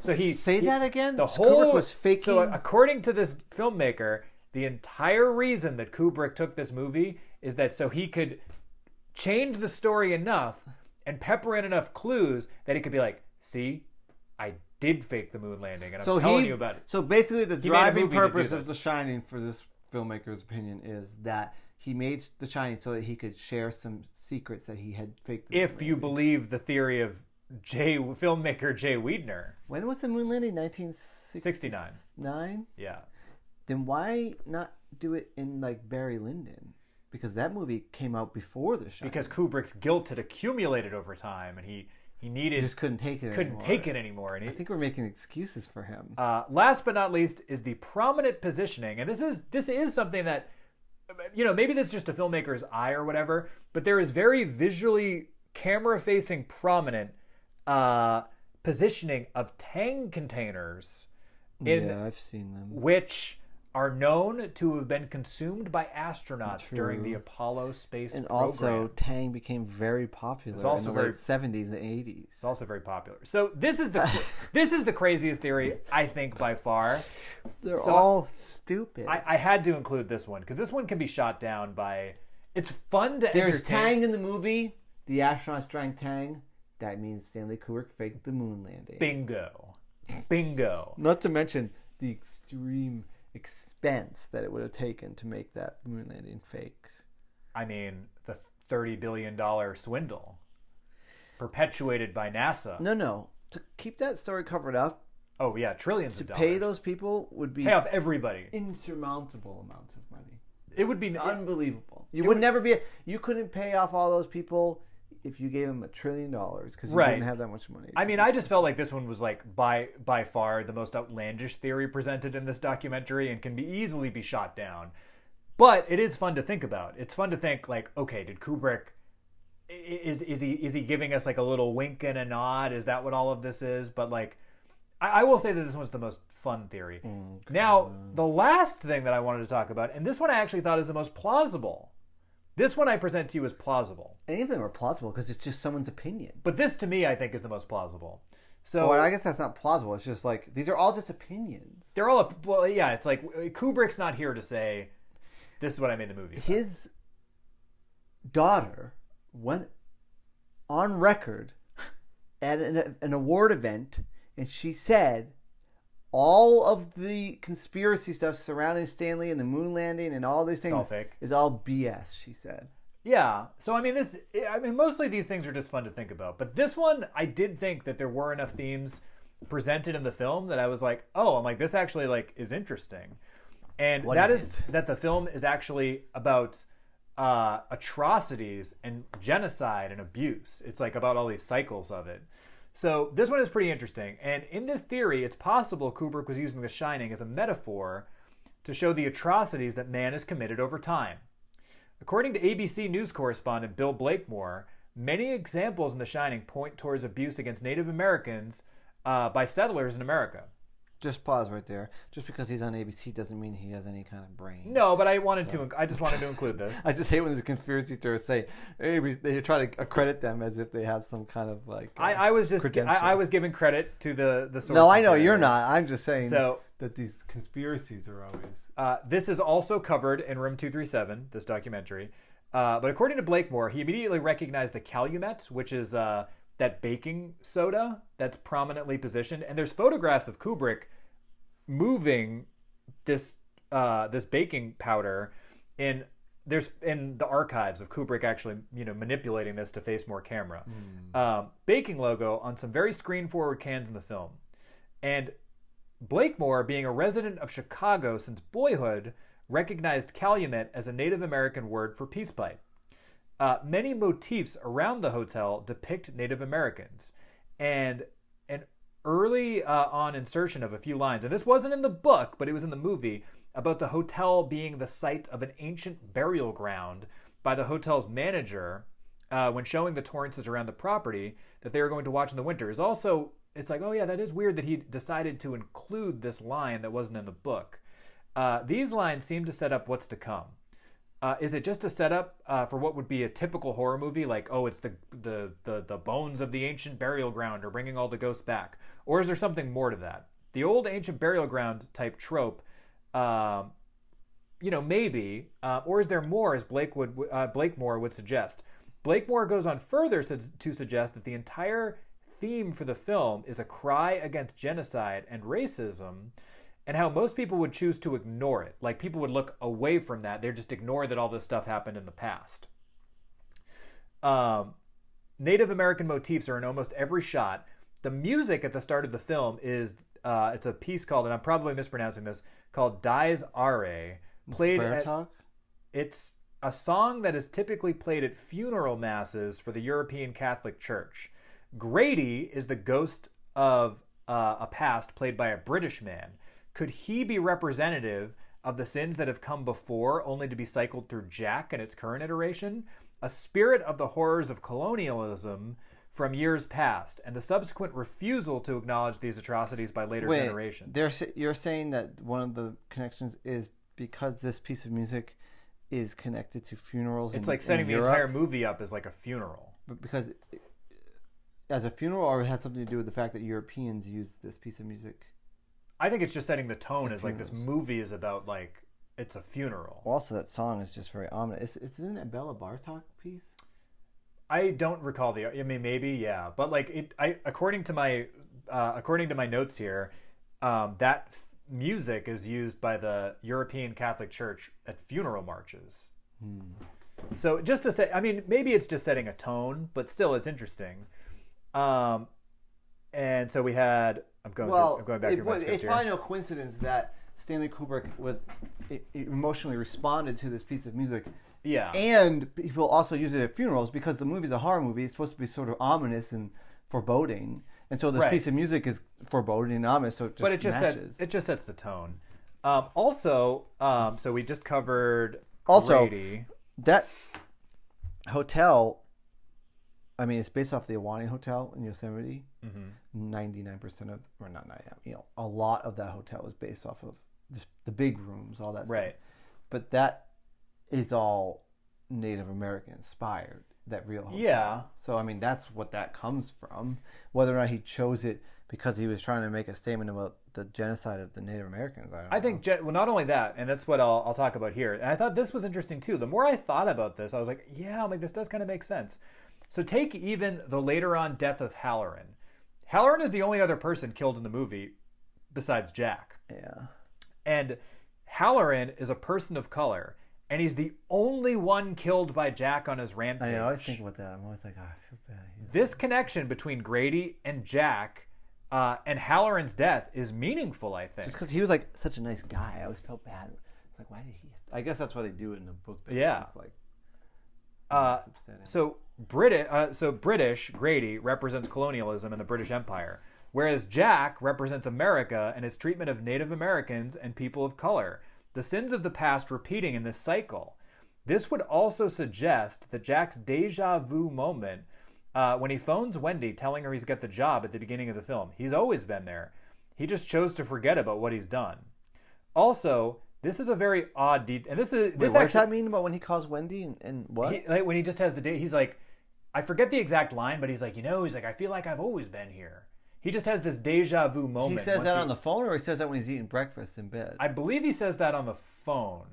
So he Say he- that again? The Kubrick whole was faking- So uh, according to this filmmaker, the entire reason that Kubrick took this movie is that so he could change the story enough and pepper in enough clues that he could be like, "See, I did fake the moon landing, and I'm so telling he, you about it." So basically, the a driving movie to do purpose of. The Shining, for this filmmaker's opinion, is that he made The Shining so that he could share some secrets that he had faked. If you believe the theory of Jay filmmaker Jay Weidner, when was the moon landing? 1969. 69. Nine. yeah. Then why not do it in like Barry Lyndon? Because that movie came out before The Shining. because Kubrick's guilt had accumulated over time, and he he needed he just couldn't take it. couldn't anymore. take it anymore. And I think we're making excuses for him. uh, last but not least is the prominent positioning, and this is this is something that you know maybe this is just a filmmaker's eye or whatever, but there is very visually camera facing prominent uh, positioning of Tang containers in yeah, I've seen them. which are known to have been consumed by astronauts during the Apollo space And program. also, Tang became very popular It's also in the very- late 70s and 80s. It's also very popular. So this is the this is the craziest theory I think by far. They're so- all stupid. I, I had to include this one because this one can be shot down by. It's fun to There's entertain. Tang in the movie. The astronauts drank Tang. That means Stanley Kubrick faked the moon landing. Bingo, bingo. Not to mention the extreme expense that it would have taken to make that moon landing fake. I mean the thirty billion dollar swindle perpetuated by NASA. No, no. to keep that story covered up Oh yeah, trillions to of dollars. pay those people would be pay off everybody. insurmountable amounts of money. It would be Unbelievable. You would, never be. You couldn't pay off all those people if you gave him a trillion dollars because you Right. wouldn't have that much money. I mean, I just felt like this one was like by by far the most outlandish theory presented in this documentary and can be easily be shot down. But it is fun to think about. It's fun to think like, okay, did Kubrick is is he is he giving us like a little wink and a nod? Is that what all of this is? But like, I, I will say that this one's the most fun theory. Mm, now, the last thing that I wanted to talk about, and this one I actually thought is the most plausible. This one I present to you as plausible, any of them are plausible because it's just someone's opinion. but this to me I think is the most plausible. So Well, I guess that's not plausible. It's just like these are all just opinions. They're all. Well, yeah, it's like uh, Kubrick's not here to say, "This is what I made the movie." about." His daughter went on record at an, an award event and she said all of the conspiracy stuff surrounding Stanley and the moon landing and all these things all is all BS, she said. Yeah. So I mean, this. I mean, mostly these things are just fun to think about. But this one, I did think that there were enough themes presented in the film that I was like, "Oh, I'm like this actually like is interesting," and What that is is that the film is actually about uh, atrocities and genocide and abuse. It's like about all these cycles of it. So this one is pretty interesting. And in this theory, it's possible Kubrick was using The Shining as a metaphor to show the atrocities that man has committed over time. According to ABC News correspondent Bill Blakemore, many examples in The Shining point towards abuse against Native Americans uh, by settlers in America. Just pause right there. Just because he's on ABC doesn't mean he has any kind of brain. No, but I wanted to. I just wanted to include this. I just hate when these conspiracy theorists say we- they try to accredit them as if they have some kind of like. I, uh, I was just. I. I was giving credit to the the source. No, I know you're not. I'm just saying So- that these conspiracies are always. Uh, this is also covered in Room 237, this documentary. Uh, but according to Blakemore, he immediately recognized the Calumet, which is uh, that baking soda that's prominently positioned. And there's photographs of Kubrick moving this uh, this baking powder in there's in the archives of Kubrick actually you know manipulating this to face more camera. Um, baking logo on some very screen forward cans in the film, and Blakemore, being a resident of Chicago since boyhood, recognized calumet as a Native American word for peace pipe. Uh, many motifs around the hotel depict Native Americans, and an early uh, on insertion of a few lines, and this wasn't in the book, but it was in the movie, about the hotel being the site of an ancient burial ground by the hotel's manager uh, when showing the Torrances around the property that they were going to watch in the winter. Is also it's like oh yeah that is weird that he decided to include this line that wasn't in the book. Uh, these lines seem to set up what's to come uh, is it just a setup uh, for what would be a typical horror movie like oh it's the, the the the bones of the ancient burial ground or bringing all the ghosts back or is there something more to that the old ancient burial ground type trope um, you know, maybe, uh, or is there more, as Blake would, uh, Blakemore would suggest? Blakemore goes on further to suggest that the entire theme for the film is a cry against genocide and racism, and how most people would choose to ignore it. Like people would look away from that; they just ignore that all this stuff happened in the past. Um, Native American motifs are in almost every shot. The music at the start of the film is uh, it's a piece called, and I'm probably mispronouncing this, called Dies Irae, played Bear at, talk. it's a song that is typically played at funeral masses for the European Catholic Church. Grady is the ghost of uh, a past played by a British man. Could he be representative of the sins that have come before, only to be cycled through Jack in its current iteration? A spirit of the horrors of colonialism from years past, and the subsequent refusal to acknowledge these atrocities by later Wait, generations. you're saying that one of the connections is because this piece of music is connected to funerals. it's in, like setting in the Europe, entire movie up as like a funeral. but because it- as a funeral, or it has something to do with the fact that Europeans use this piece of music. I think it's just setting the tone The as like this movie is about like it's a funeral. Also, that song is just very ominous. Is, isn't it Béla Bartók piece? I don't recall the. I mean, maybe yeah, but like it. I according to my uh, according to my notes here, um, that f- music is used by the European Catholic Church at funeral marches. So just to say, I mean, maybe it's just setting a tone, but still, it's interesting. Um, and so we had. I'm going. well, through, I'm going back it through my was- it's probably no coincidence that Stanley Kubrick was emotionally responded to this piece of music. Yeah. And people also use it at funerals because the movie's a horror movie. It's supposed to be sort of ominous and foreboding. And so this Right. piece of music is foreboding and ominous, so it just but it just matches. sets it just sets the tone. Um, also, um, so we just covered Also- Grady. that hotel, I mean, it's based off the Ahwahnee Hotel in Yosemite. Mm-hmm. 99% of, or not 99, you know, a lot of that hotel is based off of the, the big rooms, all that stuff. Right. But that is all Native American inspired, that real hotel. Yeah. So, I mean, that's what that comes from. Whether or not he chose it because he was trying to make a statement about the genocide of the Native Americans, I don't I think. Je- well, not only that, and that's what I'll, I'll talk about here. And I thought this was interesting too. The more I thought about this, I was like, yeah, I'm like this does kind of make sense. So take even the later on death of Halloran. Halloran is the only other person killed in the movie besides Jack. Yeah. And Halloran is a person of color, and he's the only one killed by Jack on his rampage. I know. I always think about that. I'm always like, oh, I feel bad. He's- this connection between Grady and Jack uh, and Halloran's death is meaningful. I think. Just because he was like such a nice guy, I always felt bad. It's like, why did he? I guess that's why they do it in the book. though, Yeah. It's like, Uh, so British, uh, so British Grady represents colonialism and the British Empire, whereas Jack represents America and its treatment of Native Americans and people of color. The sins of the past repeating in this cycle. This would also suggest that Jack's deja vu moment uh, when he phones Wendy, telling her he's got the job at the beginning of the film. He's always been there. He just chose to forget about what he's done. Also, this is a very odd detail, and this is Wait, this what does that mean about when he calls Wendy and, and what? he, like when he just has the date, he's like, I forget the exact line, but he's like, you know, he's like, I feel like I've always been here. He just has this deja vu moment. He says that he- on the phone, or he says that when he's eating breakfast in bed. I, believe he says that on the phone.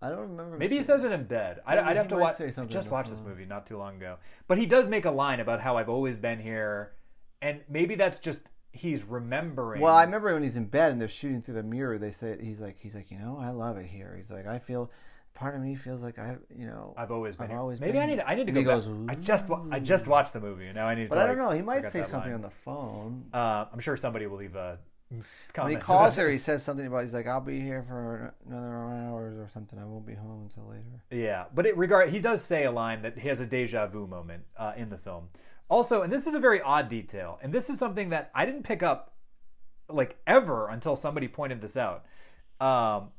I don't remember. Maybe he says it in bed. I, Maybe I'd have to watch. say I something just watched this movie not too long ago, but he does make a line about how I've always been here, and maybe that's just he's remembering. Well, I remember when he's in bed and they're shooting through the mirror. They say he's like, he's like, you know, I love it here. He's like, I feel, part of me feels like I, you know, I've always been I've here. always Maybe been I need. here. I need to go goes, I just. I just watched the movie, and now I need to. But I don't like, know. He might say something line. on the phone. Uh, I'm sure somebody will leave a When comment. he calls her, he says something about he's like, I'll be here for another hours or something. I won't be home until later. Yeah, but it regard he does say a line that he has a deja vu moment uh, in the film. Also, and this is a very odd detail, and this is something that I didn't pick up like ever until somebody pointed this out. Um,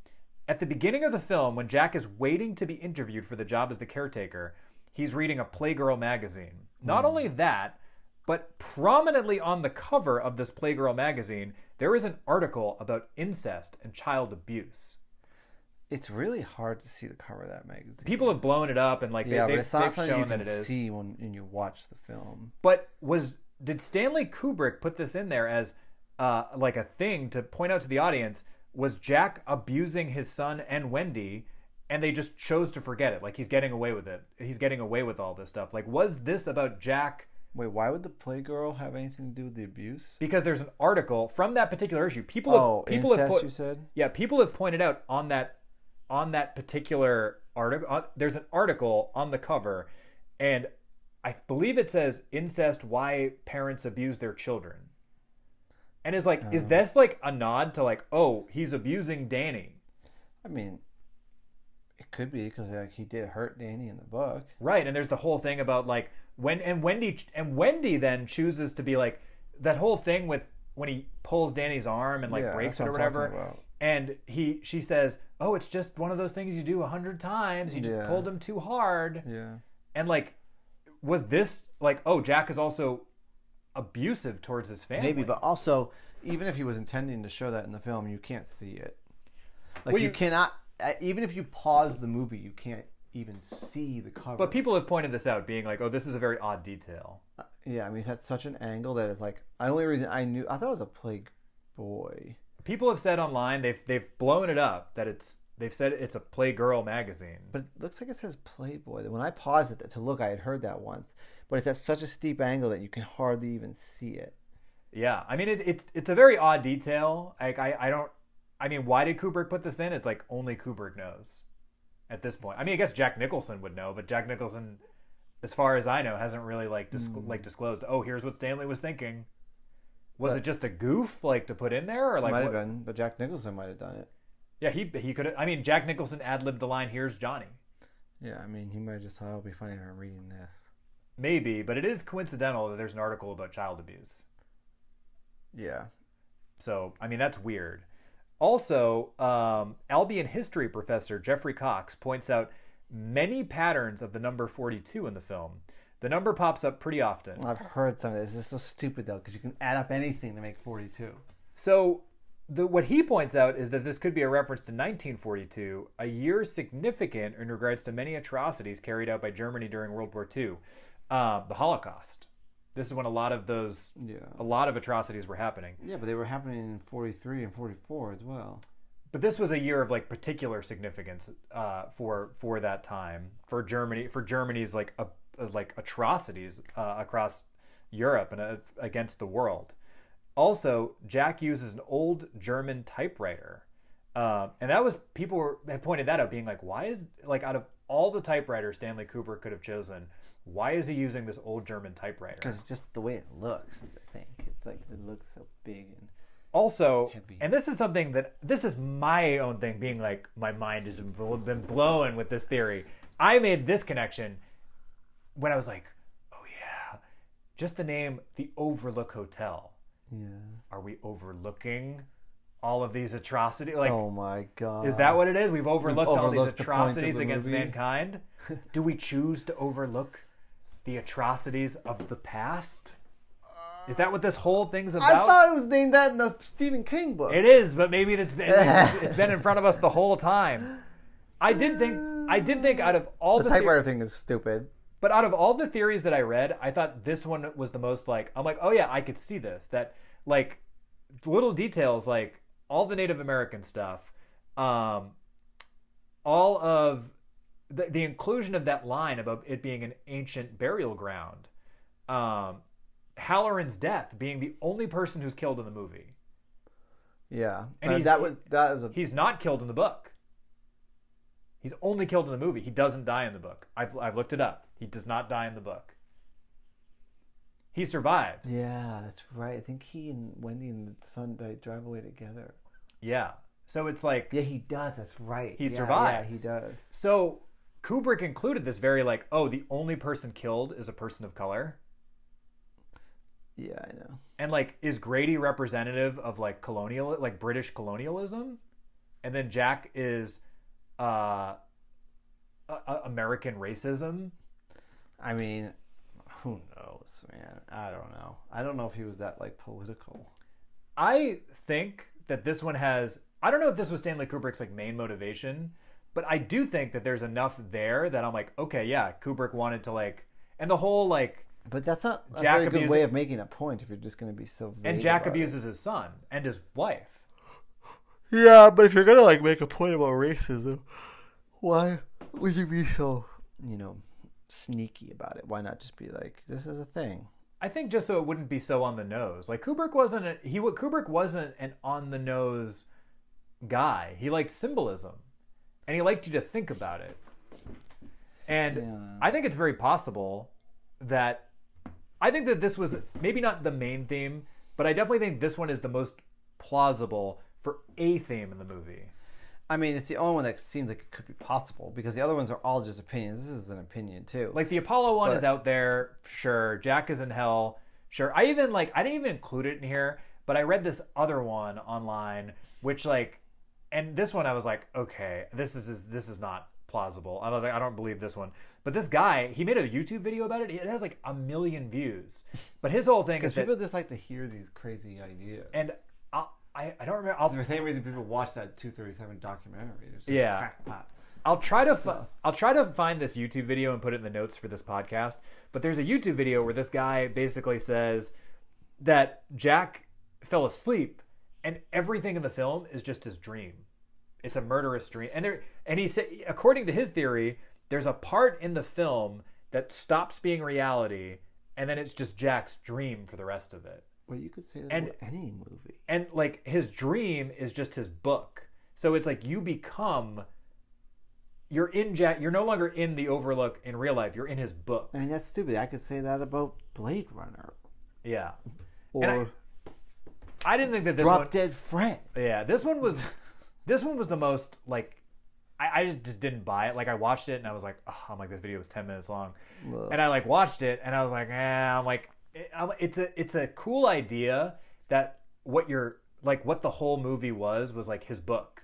at the beginning of the film, when Jack is waiting to be interviewed for the job as the caretaker, he's reading a Playgirl magazine. Not only that, but prominently on the cover of this Playgirl magazine, there is an article about incest and child abuse. It's really hard to see the cover of that magazine. People have blown it up and like yeah, they, but they've, it's not they've something shown you can see when, when you watch the film. But was did Stanley Kubrick put this in there as uh, like a thing to point out to the audience? Was Jack abusing his son and Wendy, and they just chose to forget it? Like he's getting away with it. He's getting away with all this stuff. Like was this about Jack? Wait, why would the Playgirl have anything to do with the abuse? Because there's an article from that particular issue. People Oh, have people incest, have put you said? yeah people have pointed out on that on that particular article. Uh, there's an article on the cover, and I believe it says incest: why parents abuse their children. And is like, is uh. this like a nod to like, oh, he's abusing Danny, I mean, it could be because like he did hurt Danny in the book. right? And there's the whole thing about like when and Wendy and Wendy then chooses to be like that whole thing with when he pulls Danny's arm and like Yeah, breaks that's it or what I'm whatever. about. And he she says, "Oh, it's just one of those things you do a hundred times. You just Yeah. pulled him too hard." Yeah. And like, was this like, oh, Jack is also abusive towards his family? Maybe, but also, even if he was intending to show that in the film, you can't see it. Like Well, you, you- cannot, uh, even if you pause the movie, you can't even see the cover. But people have pointed this out, being like, "Oh, this is a very odd detail." yeah, I mean, that's such an angle that is like. The only reason I knew, I thought it was a plague boy. People have said online they've they've blown it up that it's they've said it's a Playgirl magazine. But it looks like it says Playboy. When I paused it to look, I had heard that once. But it's at such a steep angle that you can hardly even see it. Yeah, I mean it, it's it's a very odd detail. Like I I don't. I mean, why did Kubrick put this in? It's like only Kubrick knows at this point. I mean, I guess Jack Nicholson would know, but Jack Nicholson, as far as I know, hasn't really like discl- Hmm. like disclosed. Oh, here's what Stanley was thinking. Was But- it just a goof, like to put in there, or like? might have been, but Jack Nicholson might have done it. Yeah, he he could. I mean, Jack Nicholson ad libbed the line, "Here's Johnny." Yeah, I mean, he might have just thought it'll be funny if I'm reading this. Maybe, but it is coincidental that there's an article about child abuse. Yeah. So, I mean, that's weird. Also, um, Albion history professor Geoffrey Cocks points out many patterns of the number 42 in the film. The number pops up pretty often. Well, I've heard some of this. It's so stupid though, because you can add up anything to make 42. So, the, what he points out is that this could be a reference to 1942, a year significant in regards to many atrocities carried out by Germany during World War II, uh, the Holocaust. This is when a lot of those, Yeah. a lot of atrocities were happening. Yeah, but they were happening in 43 and 44 as well. but this was a year of like particular significance uh, for for that time for Germany for Germany's like uh, like atrocities uh, across Europe and uh, against the world. Also, Jack uses an old German typewriter, uh, and that was people were, had pointed that out, being like, why is like out of all the typewriters Stanley Kubrick could have chosen, why is he using this old German typewriter? Because just the way it looks, I think. It's like, it looks so big and. also Heavy. and this is something that this is my own thing being like my mind has been blown with this theory i made this connection when i was like oh yeah just the name the overlook hotel Yeah. are we overlooking all of these atrocities like oh my god. is that what it is we've overlooked all these overlooked the point of atrocities the against movie. mankind do we choose to overlook the atrocities of the past is that what this whole thing's about? I thought it was named that in the Stephen King book. It is, but maybe it's been it's been in front of us the whole time. I did think I did think out of all the the, typewriter theor- thing is stupid. but out of all the theories that I read, I thought this one was the most like I'm like, oh yeah, I could see this. That like little details like all the Native American stuff, um, all of the, the inclusion of that line about it being an ancient burial ground, um, Halloran's death being the only person who's killed in the movie. Yeah. And Uh, he's- that was that was a He's not killed in the book. He's only killed in the movie. He doesn't die in the book. I've, I've looked it up. He does not die in the book. He survives. Yeah, that's right. I think he and Wendy and the son drive away together. Yeah. So it's like, Yeah, he does. That's right. He Yeah, survives. Yeah, he does. so Kubrick included this very like, oh, the only person killed is a person of color. Yeah, I know. And like, is Grady representative of like colonial, like British colonialism? And then Jack is uh, a- American racism. I mean, who knows, man? I don't know. I don't know if he was that like political. I think that this one has. I don't know if this was Stanley Kubrick's like main motivation, but I do think that there's enough there that I'm like, okay, yeah, Kubrick wanted to like, and the whole like, But that's not a Jack very good abusing- way of making a point if you're just going to be so. and Jack about it. abuses his son and his wife. Yeah, but if you're gonna like make a point about racism, why would you be so, you know, sneaky about it? Why not just be like, this is a thing? I think just so it wouldn't be so on the nose. Like Kubrick wasn't a, he wa- Kubrick wasn't an on the nose guy. He liked symbolism, and he liked you to think about it. And Yeah. I think it's very possible that I think that this was maybe not the main theme, but I definitely think this one is the most plausible for a theme in the movie. I mean, it's the only one that seems like it could be possible because the other ones are all just opinions. This is an opinion too. Like the Apollo one But- is out there, sure. Jack is in hell, sure. I even like I didn't even include it in here, but I read this other one online, which like, and this one I was like, okay, this is this is not plausible. I was like, I don't believe this one. But this guy, he made a YouTube video about it. It has like a million views. But his whole thing because is that, people just like to hear these crazy ideas. and I'll, I I don't remember. I'll it's the same reason people watch that 237 documentary. Yeah. crackpot. I'll try to fi- I'll try to find this YouTube video and put it in the notes for this podcast. But there's a YouTube video where this guy basically says that Jack fell asleep and everything in the film is just his dream. It's a murderous dream. And there and he said according to his theory, there's a part in the film that stops being reality and then it's just Jack's dream for the rest of it Well, you could say that And- any movie. and like his dream is just his book so it's like you become you're in jack you're no longer in the overlook in real life you're in his book I mean, that's stupid. I could say that about Blade Runner. yeah Or I- didn't think that this Drop one. Dead Fred. Yeah, this one was. This one was the most like. I, I just, just didn't buy it. Like I watched it and I was like, oh, I'm like this video was ten minutes long, and I like watched it and I was like, eh, I'm like, it, I'm, it's a it's a cool idea that what you're like what the whole movie was was like his book,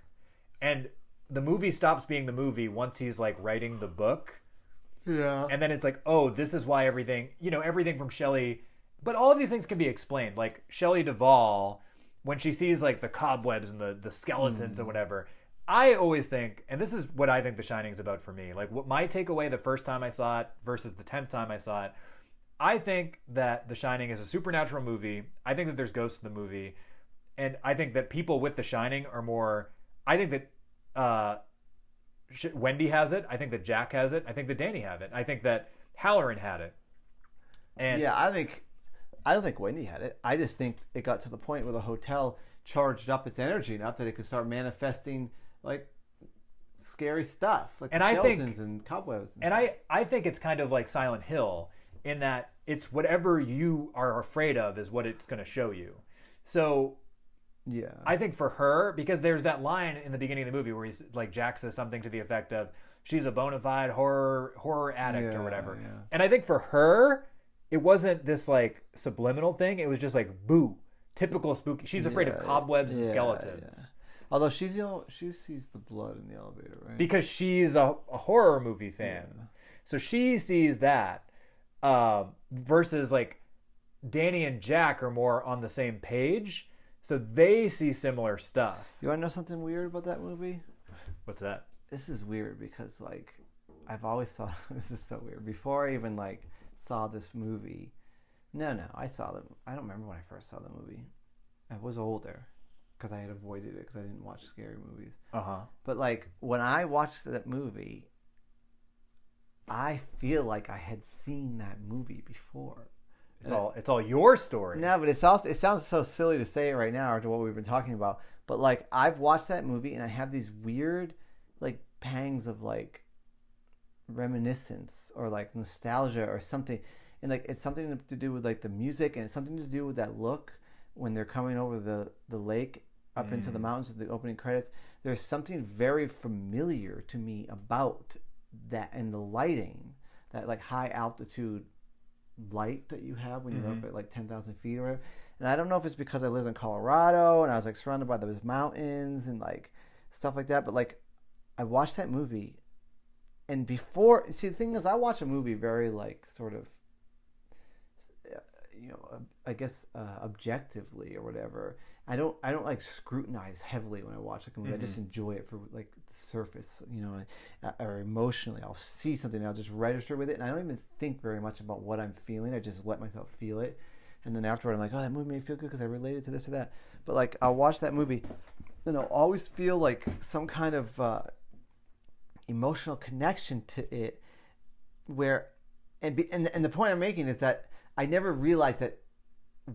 and the movie stops being the movie once he's like writing the book Yeah. and then it's like, oh, this is why everything, you know, everything from Shelley, but all of these things can be explained. Like Shelley Duvall, when she sees like the cobwebs and the the skeletons and whatever, I always think, and this is what I think The Shining is about for me. Like what my takeaway the first time I saw it versus the tenth time I saw it. I think that The Shining is a supernatural movie. I think that there's ghosts in the movie, and I think that people with The Shining are more. I think that uh, Wendy has it. I think that Jack has it. I think that Danny have it. I think that Halloran had it. And Yeah, I think I don't think Wendy had it. I just think it got to the point where the hotel charged up its energy enough that it could start manifesting like scary stuff, like And I think- skeletons and cobwebs. And, and stuff. I I think it's kind of like Silent Hill in that it's whatever you are afraid of is what it's going to show you. So yeah, I think for her, because there's that line in the beginning of the movie where he's like Jack says something to the effect of she's a bona fide horror horror addict Yeah, or whatever. yeah. And I think for her, it wasn't this like subliminal thing. It was just like boo, typical spooky. She's afraid of Yeah, cobwebs and skeletons. yeah. Although she's the only, she sees the blood in the elevator, right? because she's a, a horror movie fan. So she sees that um, versus like Danny and Jack are more on the same page, so they see similar stuff. you want to know something weird about that movie? What's that? This is weird because like I've always thought this is so weird. Before I even like saw this movie, no, no, I saw them. I don't remember when I first saw the movie. I was older because I had avoided it because I didn't watch scary movies. Uh huh. But like when I watched that movie, I feel like I had seen that movie before. It's all it's all your story. No, but it's also it sounds so silly to say it right now after what we've been talking about. But like I've watched that movie and I have these weird like pangs of like reminiscence or like nostalgia or something. And like it's something to do with like the music and it's something to do with that look when they're coming over the the lake up into the mm. mountains with the opening credits. There's something very familiar to me about that and the lighting, that like high altitude light that you have when you're up mm-hmm. at like 10,000 feet or whatever. And I don't know if it's because I lived in Colorado and I was like surrounded by those mountains and like stuff like that, but like I watched that movie and before, see, the thing is, I watch a movie very like sort of, you know, I guess uh, objectively or whatever. I don't, I don't like scrutinize heavily when I watch like a movie. I just enjoy it for like the surface, you know, uh, or emotionally. I'll see something and I'll just register with it, and I don't even think very much about what I'm feeling. I just let myself feel it, and then afterward, I'm like, oh, that movie made me feel good because I related to this or that. But like, I'll watch that movie, and I'll always feel like some kind of uh, emotional connection to it where and, be, and and the point I'm making is that I never realized that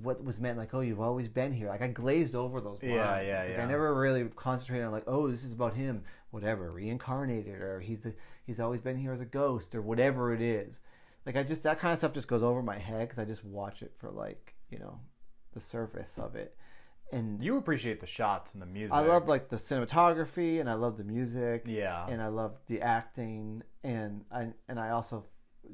what was meant like oh you've always been here. Like I glazed over those lines Yeah, yeah, like, yeah. I never really concentrated on like oh this is about him whatever reincarnated or he's a, he's always been here as a ghost or whatever it is. Like I just that kind of stuff just goes over my head because I just watch it for like you know the surface of it and You appreciate the shots and the music. I love like the cinematography and I love the music. Yeah. And I love the acting and I and I also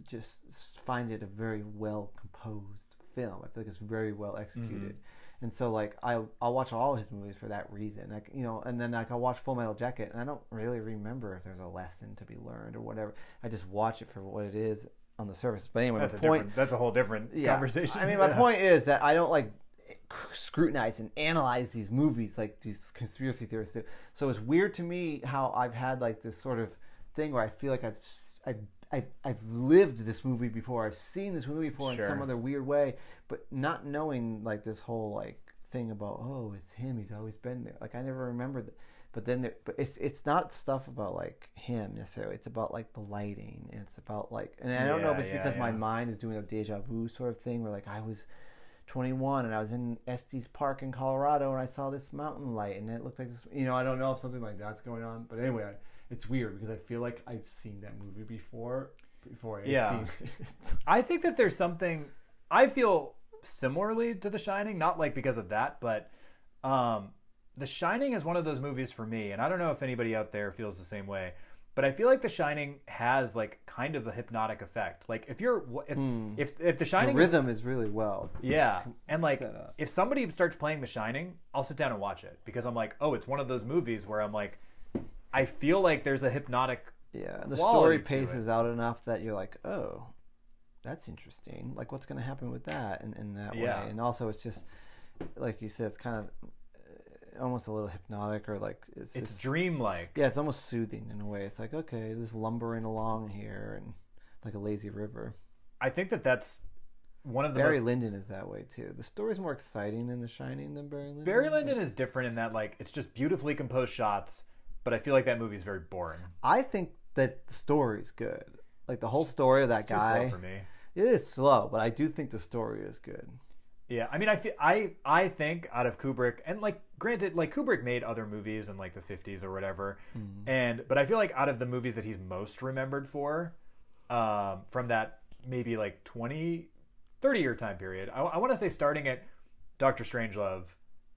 just find it a very well composed film. I feel like it's very well executed. Mm-hmm. And so like I I'll watch all his movies for that reason. Like you know, and then like I'll watch Full Metal Jacket and I don't really remember if there's a lesson to be learned or whatever. I just watch it for what it is on the surface. But anyway, That's a my point different. That's a whole different yeah. conversation. I mean, my Yeah. point is that I don't like scrutinize and analyze these movies like these conspiracy theorists do. So it's weird to me how I've had like this sort of thing where I feel like I've I've I've, I've lived this movie before. I've seen this movie before in some other weird way, but not knowing like this whole like thing about oh it's him. He's always been there. Like I never remembered. That. But then, there, but it's it's not stuff about like him necessarily. It's about like the lighting, and it's about like, and I don't know if it's yeah, because my mind is doing a deja vu sort of thing, where like I was 21 and I was in Estes Park in Colorado and I saw this mountain light and it looked like this. You know, I don't know if something like that's going on, but anyway, I, it's weird because I feel like I've seen that movie before. Before I Yeah. I think that there's something. I feel similarly to The Shining, not like because of that, but um, The Shining is one of those movies for me, and I don't know if anybody out there feels the same way, but I feel like The Shining has like kind of a hypnotic effect. Like if you're if if, if The Hmm. The Shining is- rhythm is really well. yeah, and like if somebody starts playing The Shining, I'll sit down and watch it because I'm like, oh, it's one of those movies where I'm like, I feel like there's a hypnotic. Yeah, the story paces out enough that you're like, oh, that's interesting. Like, what's going to happen with that in, in that Yeah. way? And also, it's just like you said, it's kind of almost a little hypnotic or like it's It's just- dreamlike. Yeah, it's almost soothing in a way. It's like okay, this lumbering along here and like a lazy river. I think that that's one of the Barry most, Lyndon is that way too. The story's more exciting in The Shining than Barry Lyndon. Barry Lyndon is different in that like it's just beautifully composed shots, but I feel like that movie's very boring. I think that the story's good. Like the whole story of that It's guy. slow for me. It is slow, but I do think the story is good. Yeah, I mean, I feel I I think out of Kubrick, and like granted, like Kubrick made other movies in like the fifties or whatever, and but I feel like out of the movies that he's most remembered for, um, from that maybe like 20, 30 year time period, I, I want to say starting at Doctor Strangelove,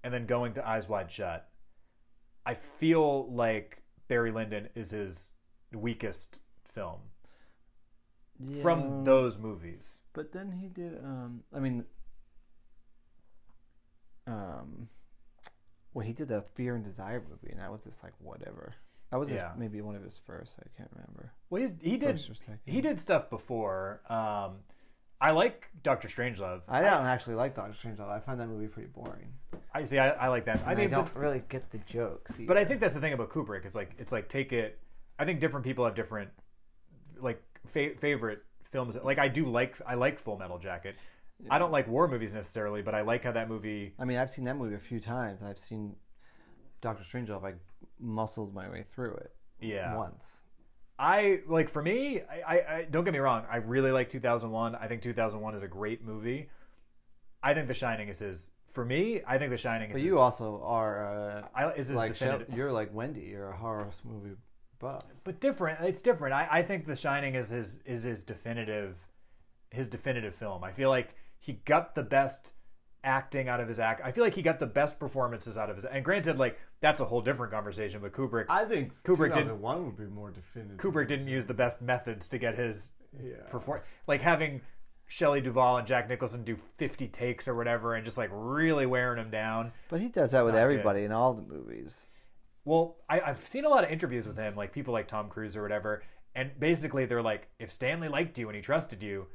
and then going to Eyes Wide Shut. I feel like Barry Lyndon is his weakest film Yeah. from those movies. But then he did. Um, I mean, um, well, he did the Fear and Desire movie, and that was just like whatever. That was Yeah. his, maybe one of his first. I can't remember. Well, he's, he did First or second. he did stuff before. Um, I like Doctor Strangelove. I don't actually like Doctor Strangelove. I find that movie pretty boring. I see. I, I like that. I I, don't but, really get the jokes. but I think that's the thing about Kubrick. Is like it's like take it. I think different people have different like fa- favorite films. Like I do like I like Full Metal Jacket. I don't like war movies necessarily, but I like how that movie. I mean, I've seen that movie a few times. I've seen Doctor Strangelove. I muscled my way through it Yeah. once. I like for me. I, I, I don't get me wrong. I really like 2001. I think 2001 is a great movie. I think The Shining is his. For me, I think The Shining is. But his, you also are uh, I, is like definitive. you're like Wendy. You're a horror movie buff. but different. It's different. I, I think The Shining is his is his definitive his definitive film. I feel like he got the best acting out of his act. I feel like he got the best performances out of his. And granted, like that's a whole different conversation. But Kubrick I think Kubrick didn't- 2001 would be more definitive. Kubrick didn't use the best methods to get his Yeah. perform. Like having Shelley Duvall and Jack Nicholson do 50 takes or whatever, and just like really wearing him down. But he does that with Not good. everybody in all the movies. Well, I, I've seen a lot of interviews with him, like people like Tom Cruise or whatever, and basically they're like, if Stanley liked you and he trusted you,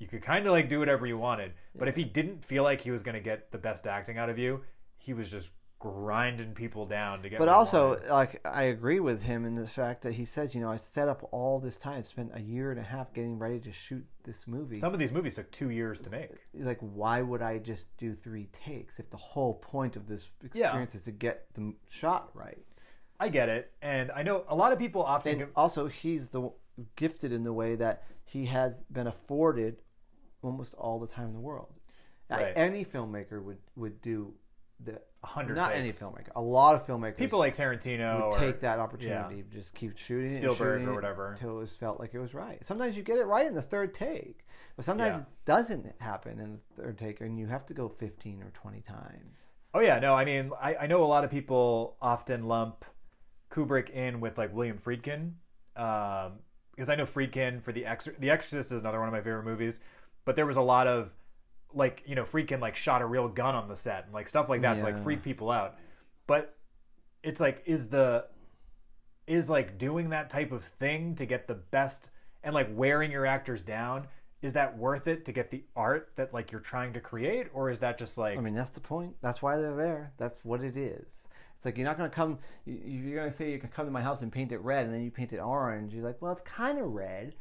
you could kind of like do whatever you wanted. But if he didn't feel like he was going to get the best acting out of you, he was just grinding people down to get. It. But also, like, I agree with him in the fact that he says, you know, I set up all this time, spent a year and a half getting ready to shoot this movie. some of these movies took two years to make. Uh, like, why would I just do three takes if the whole point of this experience is to get the shot right? I get it, and I know a lot of people often. And also, he's the gifted in the way that he has been afforded almost all the time in the world. Right. Any filmmaker would would do the hundred Not any filmmaker. A lot of filmmakers people like Tarantino would or take that opportunity, just keep shooting Spielberg shooting or whatever. until it was felt like it was right. Sometimes you get it right in the third take, but sometimes Yeah. it doesn't happen in the third take, and you have to go fifteen or twenty times. Oh yeah, no, I mean, I, I know a lot of people often lump Kubrick in with like William Friedkin, um, because I know Friedkin for the Exor- the Exorcist is another one of my favorite movies, but there was a lot of like you know Friedkin like shot a real gun on the set and like stuff like that to like freak people out, but it's like is the is like doing that type of thing to get the best and like wearing your actors down is that worth it to get the art that like you're trying to create or is that just like I mean, that's the point. That's why they're there. That's what it is. It's like you're not gonna come. You're gonna say you can come to my house and paint it red, and then you paint it orange. You're like, well, it's kind of red.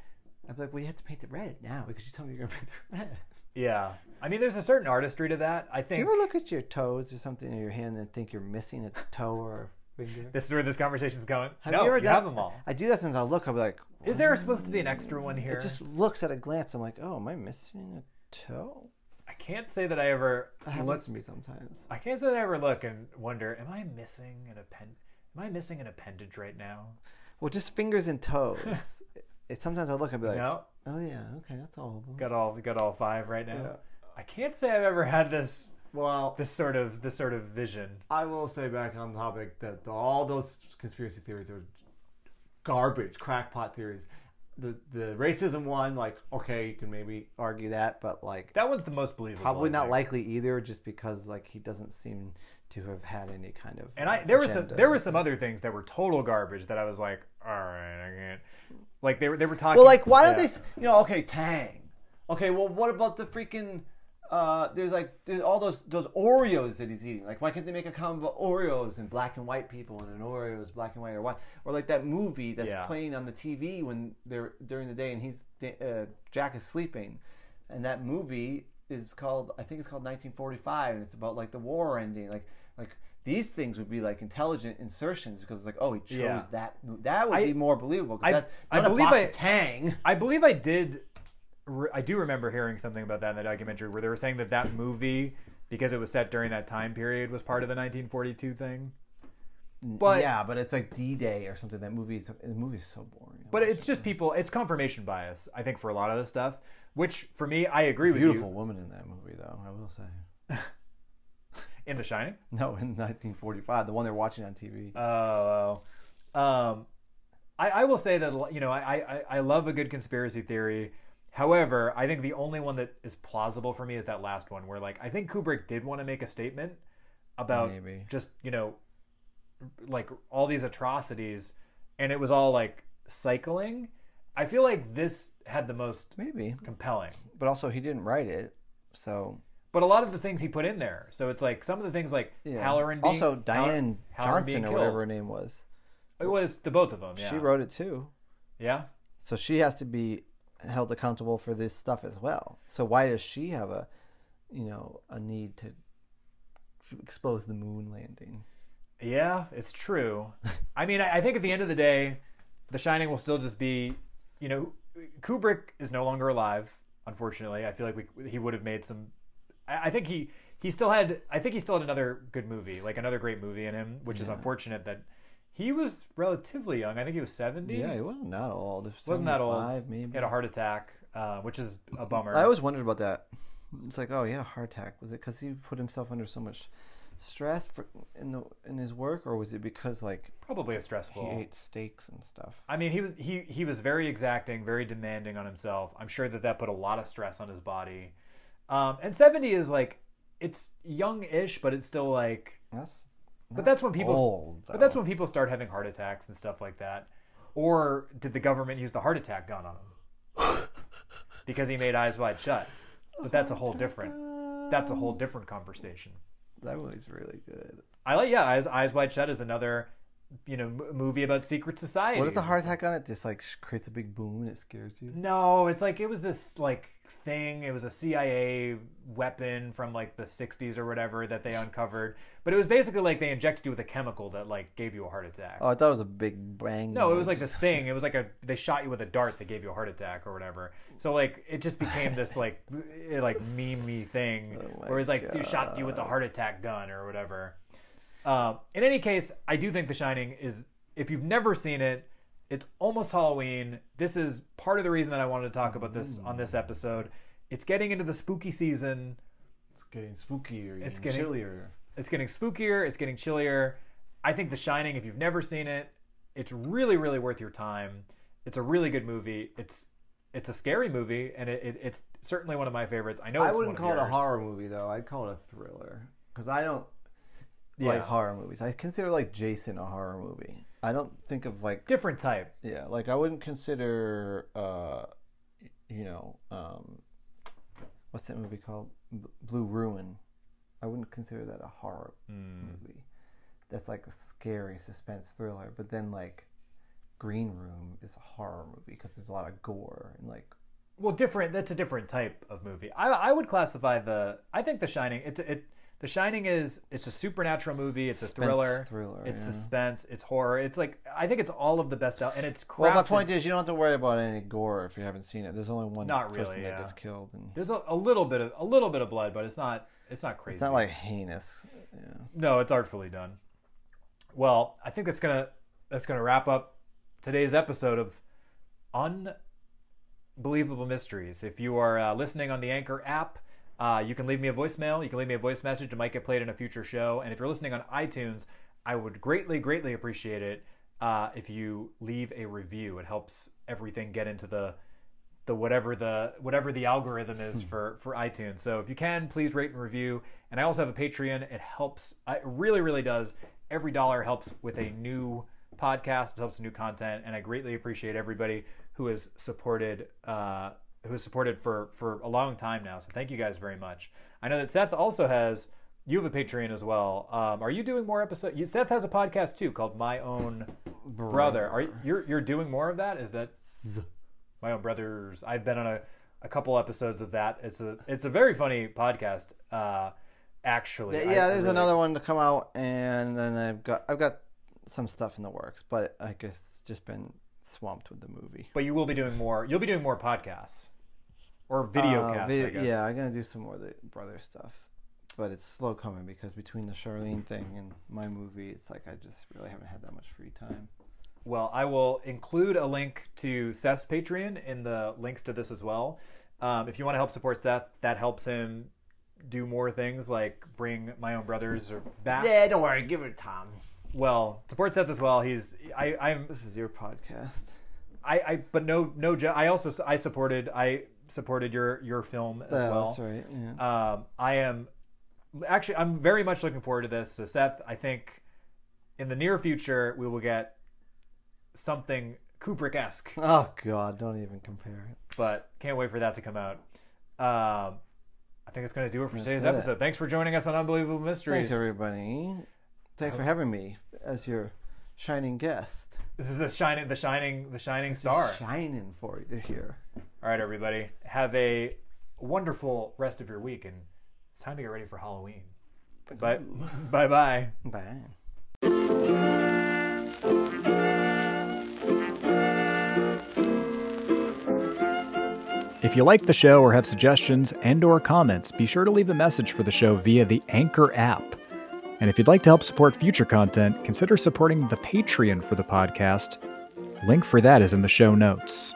I'm like, well, you have to paint it red now because you told me you're gonna paint it red. Yeah, I mean, there's a certain artistry to that. I think. Do you ever look at your toes or something in your hand and think you're missing a toe or a finger? this is where this conversation's going. Have no, you ever done, have them all. I do that since I look. I'll be like, Is there supposed to be an extra one here? it just looks at a glance. I'm like, oh, am I missing a toe? I can't say that I ever That happens look. to me sometimes. I can't say that I ever look and wonder, am I missing an append? Am I missing an appendage right now? Well, just fingers and toes. it, sometimes I look and be like, no, oh yeah, okay, that's all got all got all five right now. Yeah. I can't say I've ever had this Well, this sort of this sort of vision. I will say back on the topic that the, all those conspiracy theories are garbage, crackpot theories. The the racism one, like, okay, you can maybe argue that, but like That one's the most believable. probably not likely either, just because like he doesn't seem to have had any kind of. And I there was some there were some other things that were total garbage that I was like, all right, I can't. Like they were they were talking. Well, like, why don't yeah. they? You know, okay, Tang. Okay, well, what about the freaking? Uh, there's like there's all those those Oreos that he's eating. Like, why can't they make a comment about Oreos and black and white people and an Oreos black and white or white or like that movie that's Yeah. playing on the TV when they're during the day and he's uh, Jack is sleeping, and that movie is called I think it's called 1945 and it's about like the war ending. Like like these things would be like intelligent insertions because it's like oh he chose Yeah. that that would I- be more believable. 'cause I- that's I not a believe I- Tang. I believe I did. re- I do remember hearing something about that in the documentary where they were saying that that movie, because it was set during that time period, was part of the 1942 thing. But yeah, but it's like D Day or something. That movie is the movie is so boring. but it's just people. It's confirmation bias. I think for a lot of this stuff, which for me, I agree with beautiful woman in that movie, though. I will say. In The Shining. No, in 1945, the one they're watching on TV. Oh, oh. um, I, I will say that you know I, I I love a good conspiracy theory. However, I think the only one that is plausible for me is that last one, where like I think Kubrick did want to make a statement about Maybe. just you know like all these atrocities, and it was all like cycling. I feel like this had the most Maybe, compelling. but also he didn't write it, so But a lot of the things he put in there, so it's like some of the things like yeah. Halloran. Being, also, Diane Halloran Johnson or whatever her name was. It was the both of them. Yeah. She wrote it too, Yeah. so she has to be held accountable for this stuff as well. So why does she have a, you know, a need to expose the moon landing? Yeah, it's true. I mean, I, I think at the end of the day, The Shining will still just be, you know, Kubrick is no longer alive. Unfortunately, I feel like we, he would have made some. I, I think he he still had. I think he still had another good movie, like another great movie in him, which is unfortunate that he was relatively young. I think he was seventy. Yeah, he wasn't that old. If wasn't that old. 75, Maybe. He had a heart attack, uh, which is a bummer. I always wondered about that. It's like, oh yeah, a heart attack. Was it because he put himself under so much stress for in the in his work, or was it because like Probably a he stressful. ate steaks and stuff? I mean, he was he he was very exacting, very demanding on himself. I'm sure that that put a lot of stress on his body. Um, and 70 is like it's young-ish, but it's still like. That's But that's when people. old. But that's when people start having heart attacks and stuff like that. Or did the government use the heart attack gun on him because he made Eyes Wide Shut? But that's a whole different. That's a whole different conversation. that movie's really good. I like yeah, Eyes Eyes Wide Shut is another, you know, m- movie about secret society. What is the heart attack on it? This like sh- creates a big boom and it scares you. No, it's like it was this like thing. It was a CIA weapon from like the 60s or whatever that they uncovered. But it was basically like they injected you with a chemical that like gave you a heart attack. Oh, I thought it was a big bang. no, it was like this thing. It was like a they shot you with a dart that gave you a heart attack or whatever. So like it just became this like eh, like meme thing Oh where it's like you shot you with a heart attack gun or whatever. Um, in any case, I do think The Shining is if you've never seen it, it's almost Halloween. This is part of the reason that I wanted to talk about this on this episode. It's getting into the spooky season. It's getting spookier. It's getting- chillier. It's getting spookier. It's getting chillier. I think The Shining, if you've never seen it, it's really, really worth your time. It's a really good movie. It's it's a scary movie, and it, it, it's certainly one of my favorites. I know I wouldn't call it a horror movie though. I'd call it a thriller because I don't Yeah. like horror movies. I consider like Jason a horror movie. I don't think of like Different type. yeah, like I wouldn't consider uh you know um what's that movie called B- Blue Ruin. I wouldn't consider that a horror Hmm. movie. That's like a scary suspense thriller, but then like Green Room is a horror movie because there's a lot of gore and like Well, different. That's a different type of movie. I, I would classify the. I think The Shining. It's it. The Shining is it's a supernatural movie. It's a thriller. thriller, It's yeah. suspense. It's horror. It's like I think it's all of the best out, and it's crafted. Well, my point is, you don't have to worry about any gore if you haven't seen it. There's only one Not person really, that gets killed, and There's a, a little bit of a little bit of blood, but it's not it's not crazy. it's not like heinous. Yeah. no, it's artfully done. Well, I think that's gonna that's gonna wrap up today's episode of Unbelievable Mysteries. If you are uh, listening on the Anchor app, Uh, you can leave me a voicemail. You can leave me a voice message. It might get played in a future show. And if you're listening on iTunes, I would greatly, greatly appreciate it uh, if you leave a review. It helps everything get into the the whatever the whatever the algorithm is for for iTunes. So if you can, please rate and review. And I also have a Patreon. It helps. It really, really does. Every dollar helps with a new podcast. It helps with new content, and I greatly appreciate everybody who has supported uh, who has supported for for a long time now. So thank you guys very much. I know that Seth also has. You have a Patreon as well. Um, are you doing more episodes? Seth has a podcast too called My Own Brother. Are you, you're you're doing more of that? Is that my own brothers. I've been on a, a couple episodes of that. It's a it's a very funny podcast. Uh, actually, Yeah, I- yeah, I there's really- another one to come out, and then I've got I've got some stuff in the works, but I guess it's just been swamped with the movie. But you will be doing more. You'll be doing more podcasts or video Uh, casts. vid- I guess. Yeah, I'm gonna do some more of the brother stuff, but it's slow coming because between the Charlene thing and my movie, it's like I just really haven't had that much free time. Well, I will include a link to Seth's Patreon in the links to this as well. Um, if you want to help support Seth, that helps him do more things like bring my own brothers or back. Yeah, don't worry, give it to Tom. Well, support Seth as well. He's I I'm This is your podcast. I, I but no no I also I supported I supported your your film as Yeah, well. that's right. Yeah. Um, I am actually I'm very much looking forward to this. So Seth, I think in the near future we will get something Kubrick esque, oh God, don't even compare it. but can't wait for that to come out. Um, I think it's going to do it for today's it. episode. Thanks for joining us on Unbelievable Mysteries. Thanks everybody. Thanks for having me as your shining guest. This is the shining, the shining, the shining star. Shining for you here. All right, everybody, have a wonderful rest of your week, and it's time to get ready for Halloween. Bye, bye, bye. Bye. If you like the show or have suggestions and or comments, be sure to leave a message for the show via the Anchor app. And if you'd like to help support future content, consider supporting the Patreon for the podcast. Link for that is in the show notes.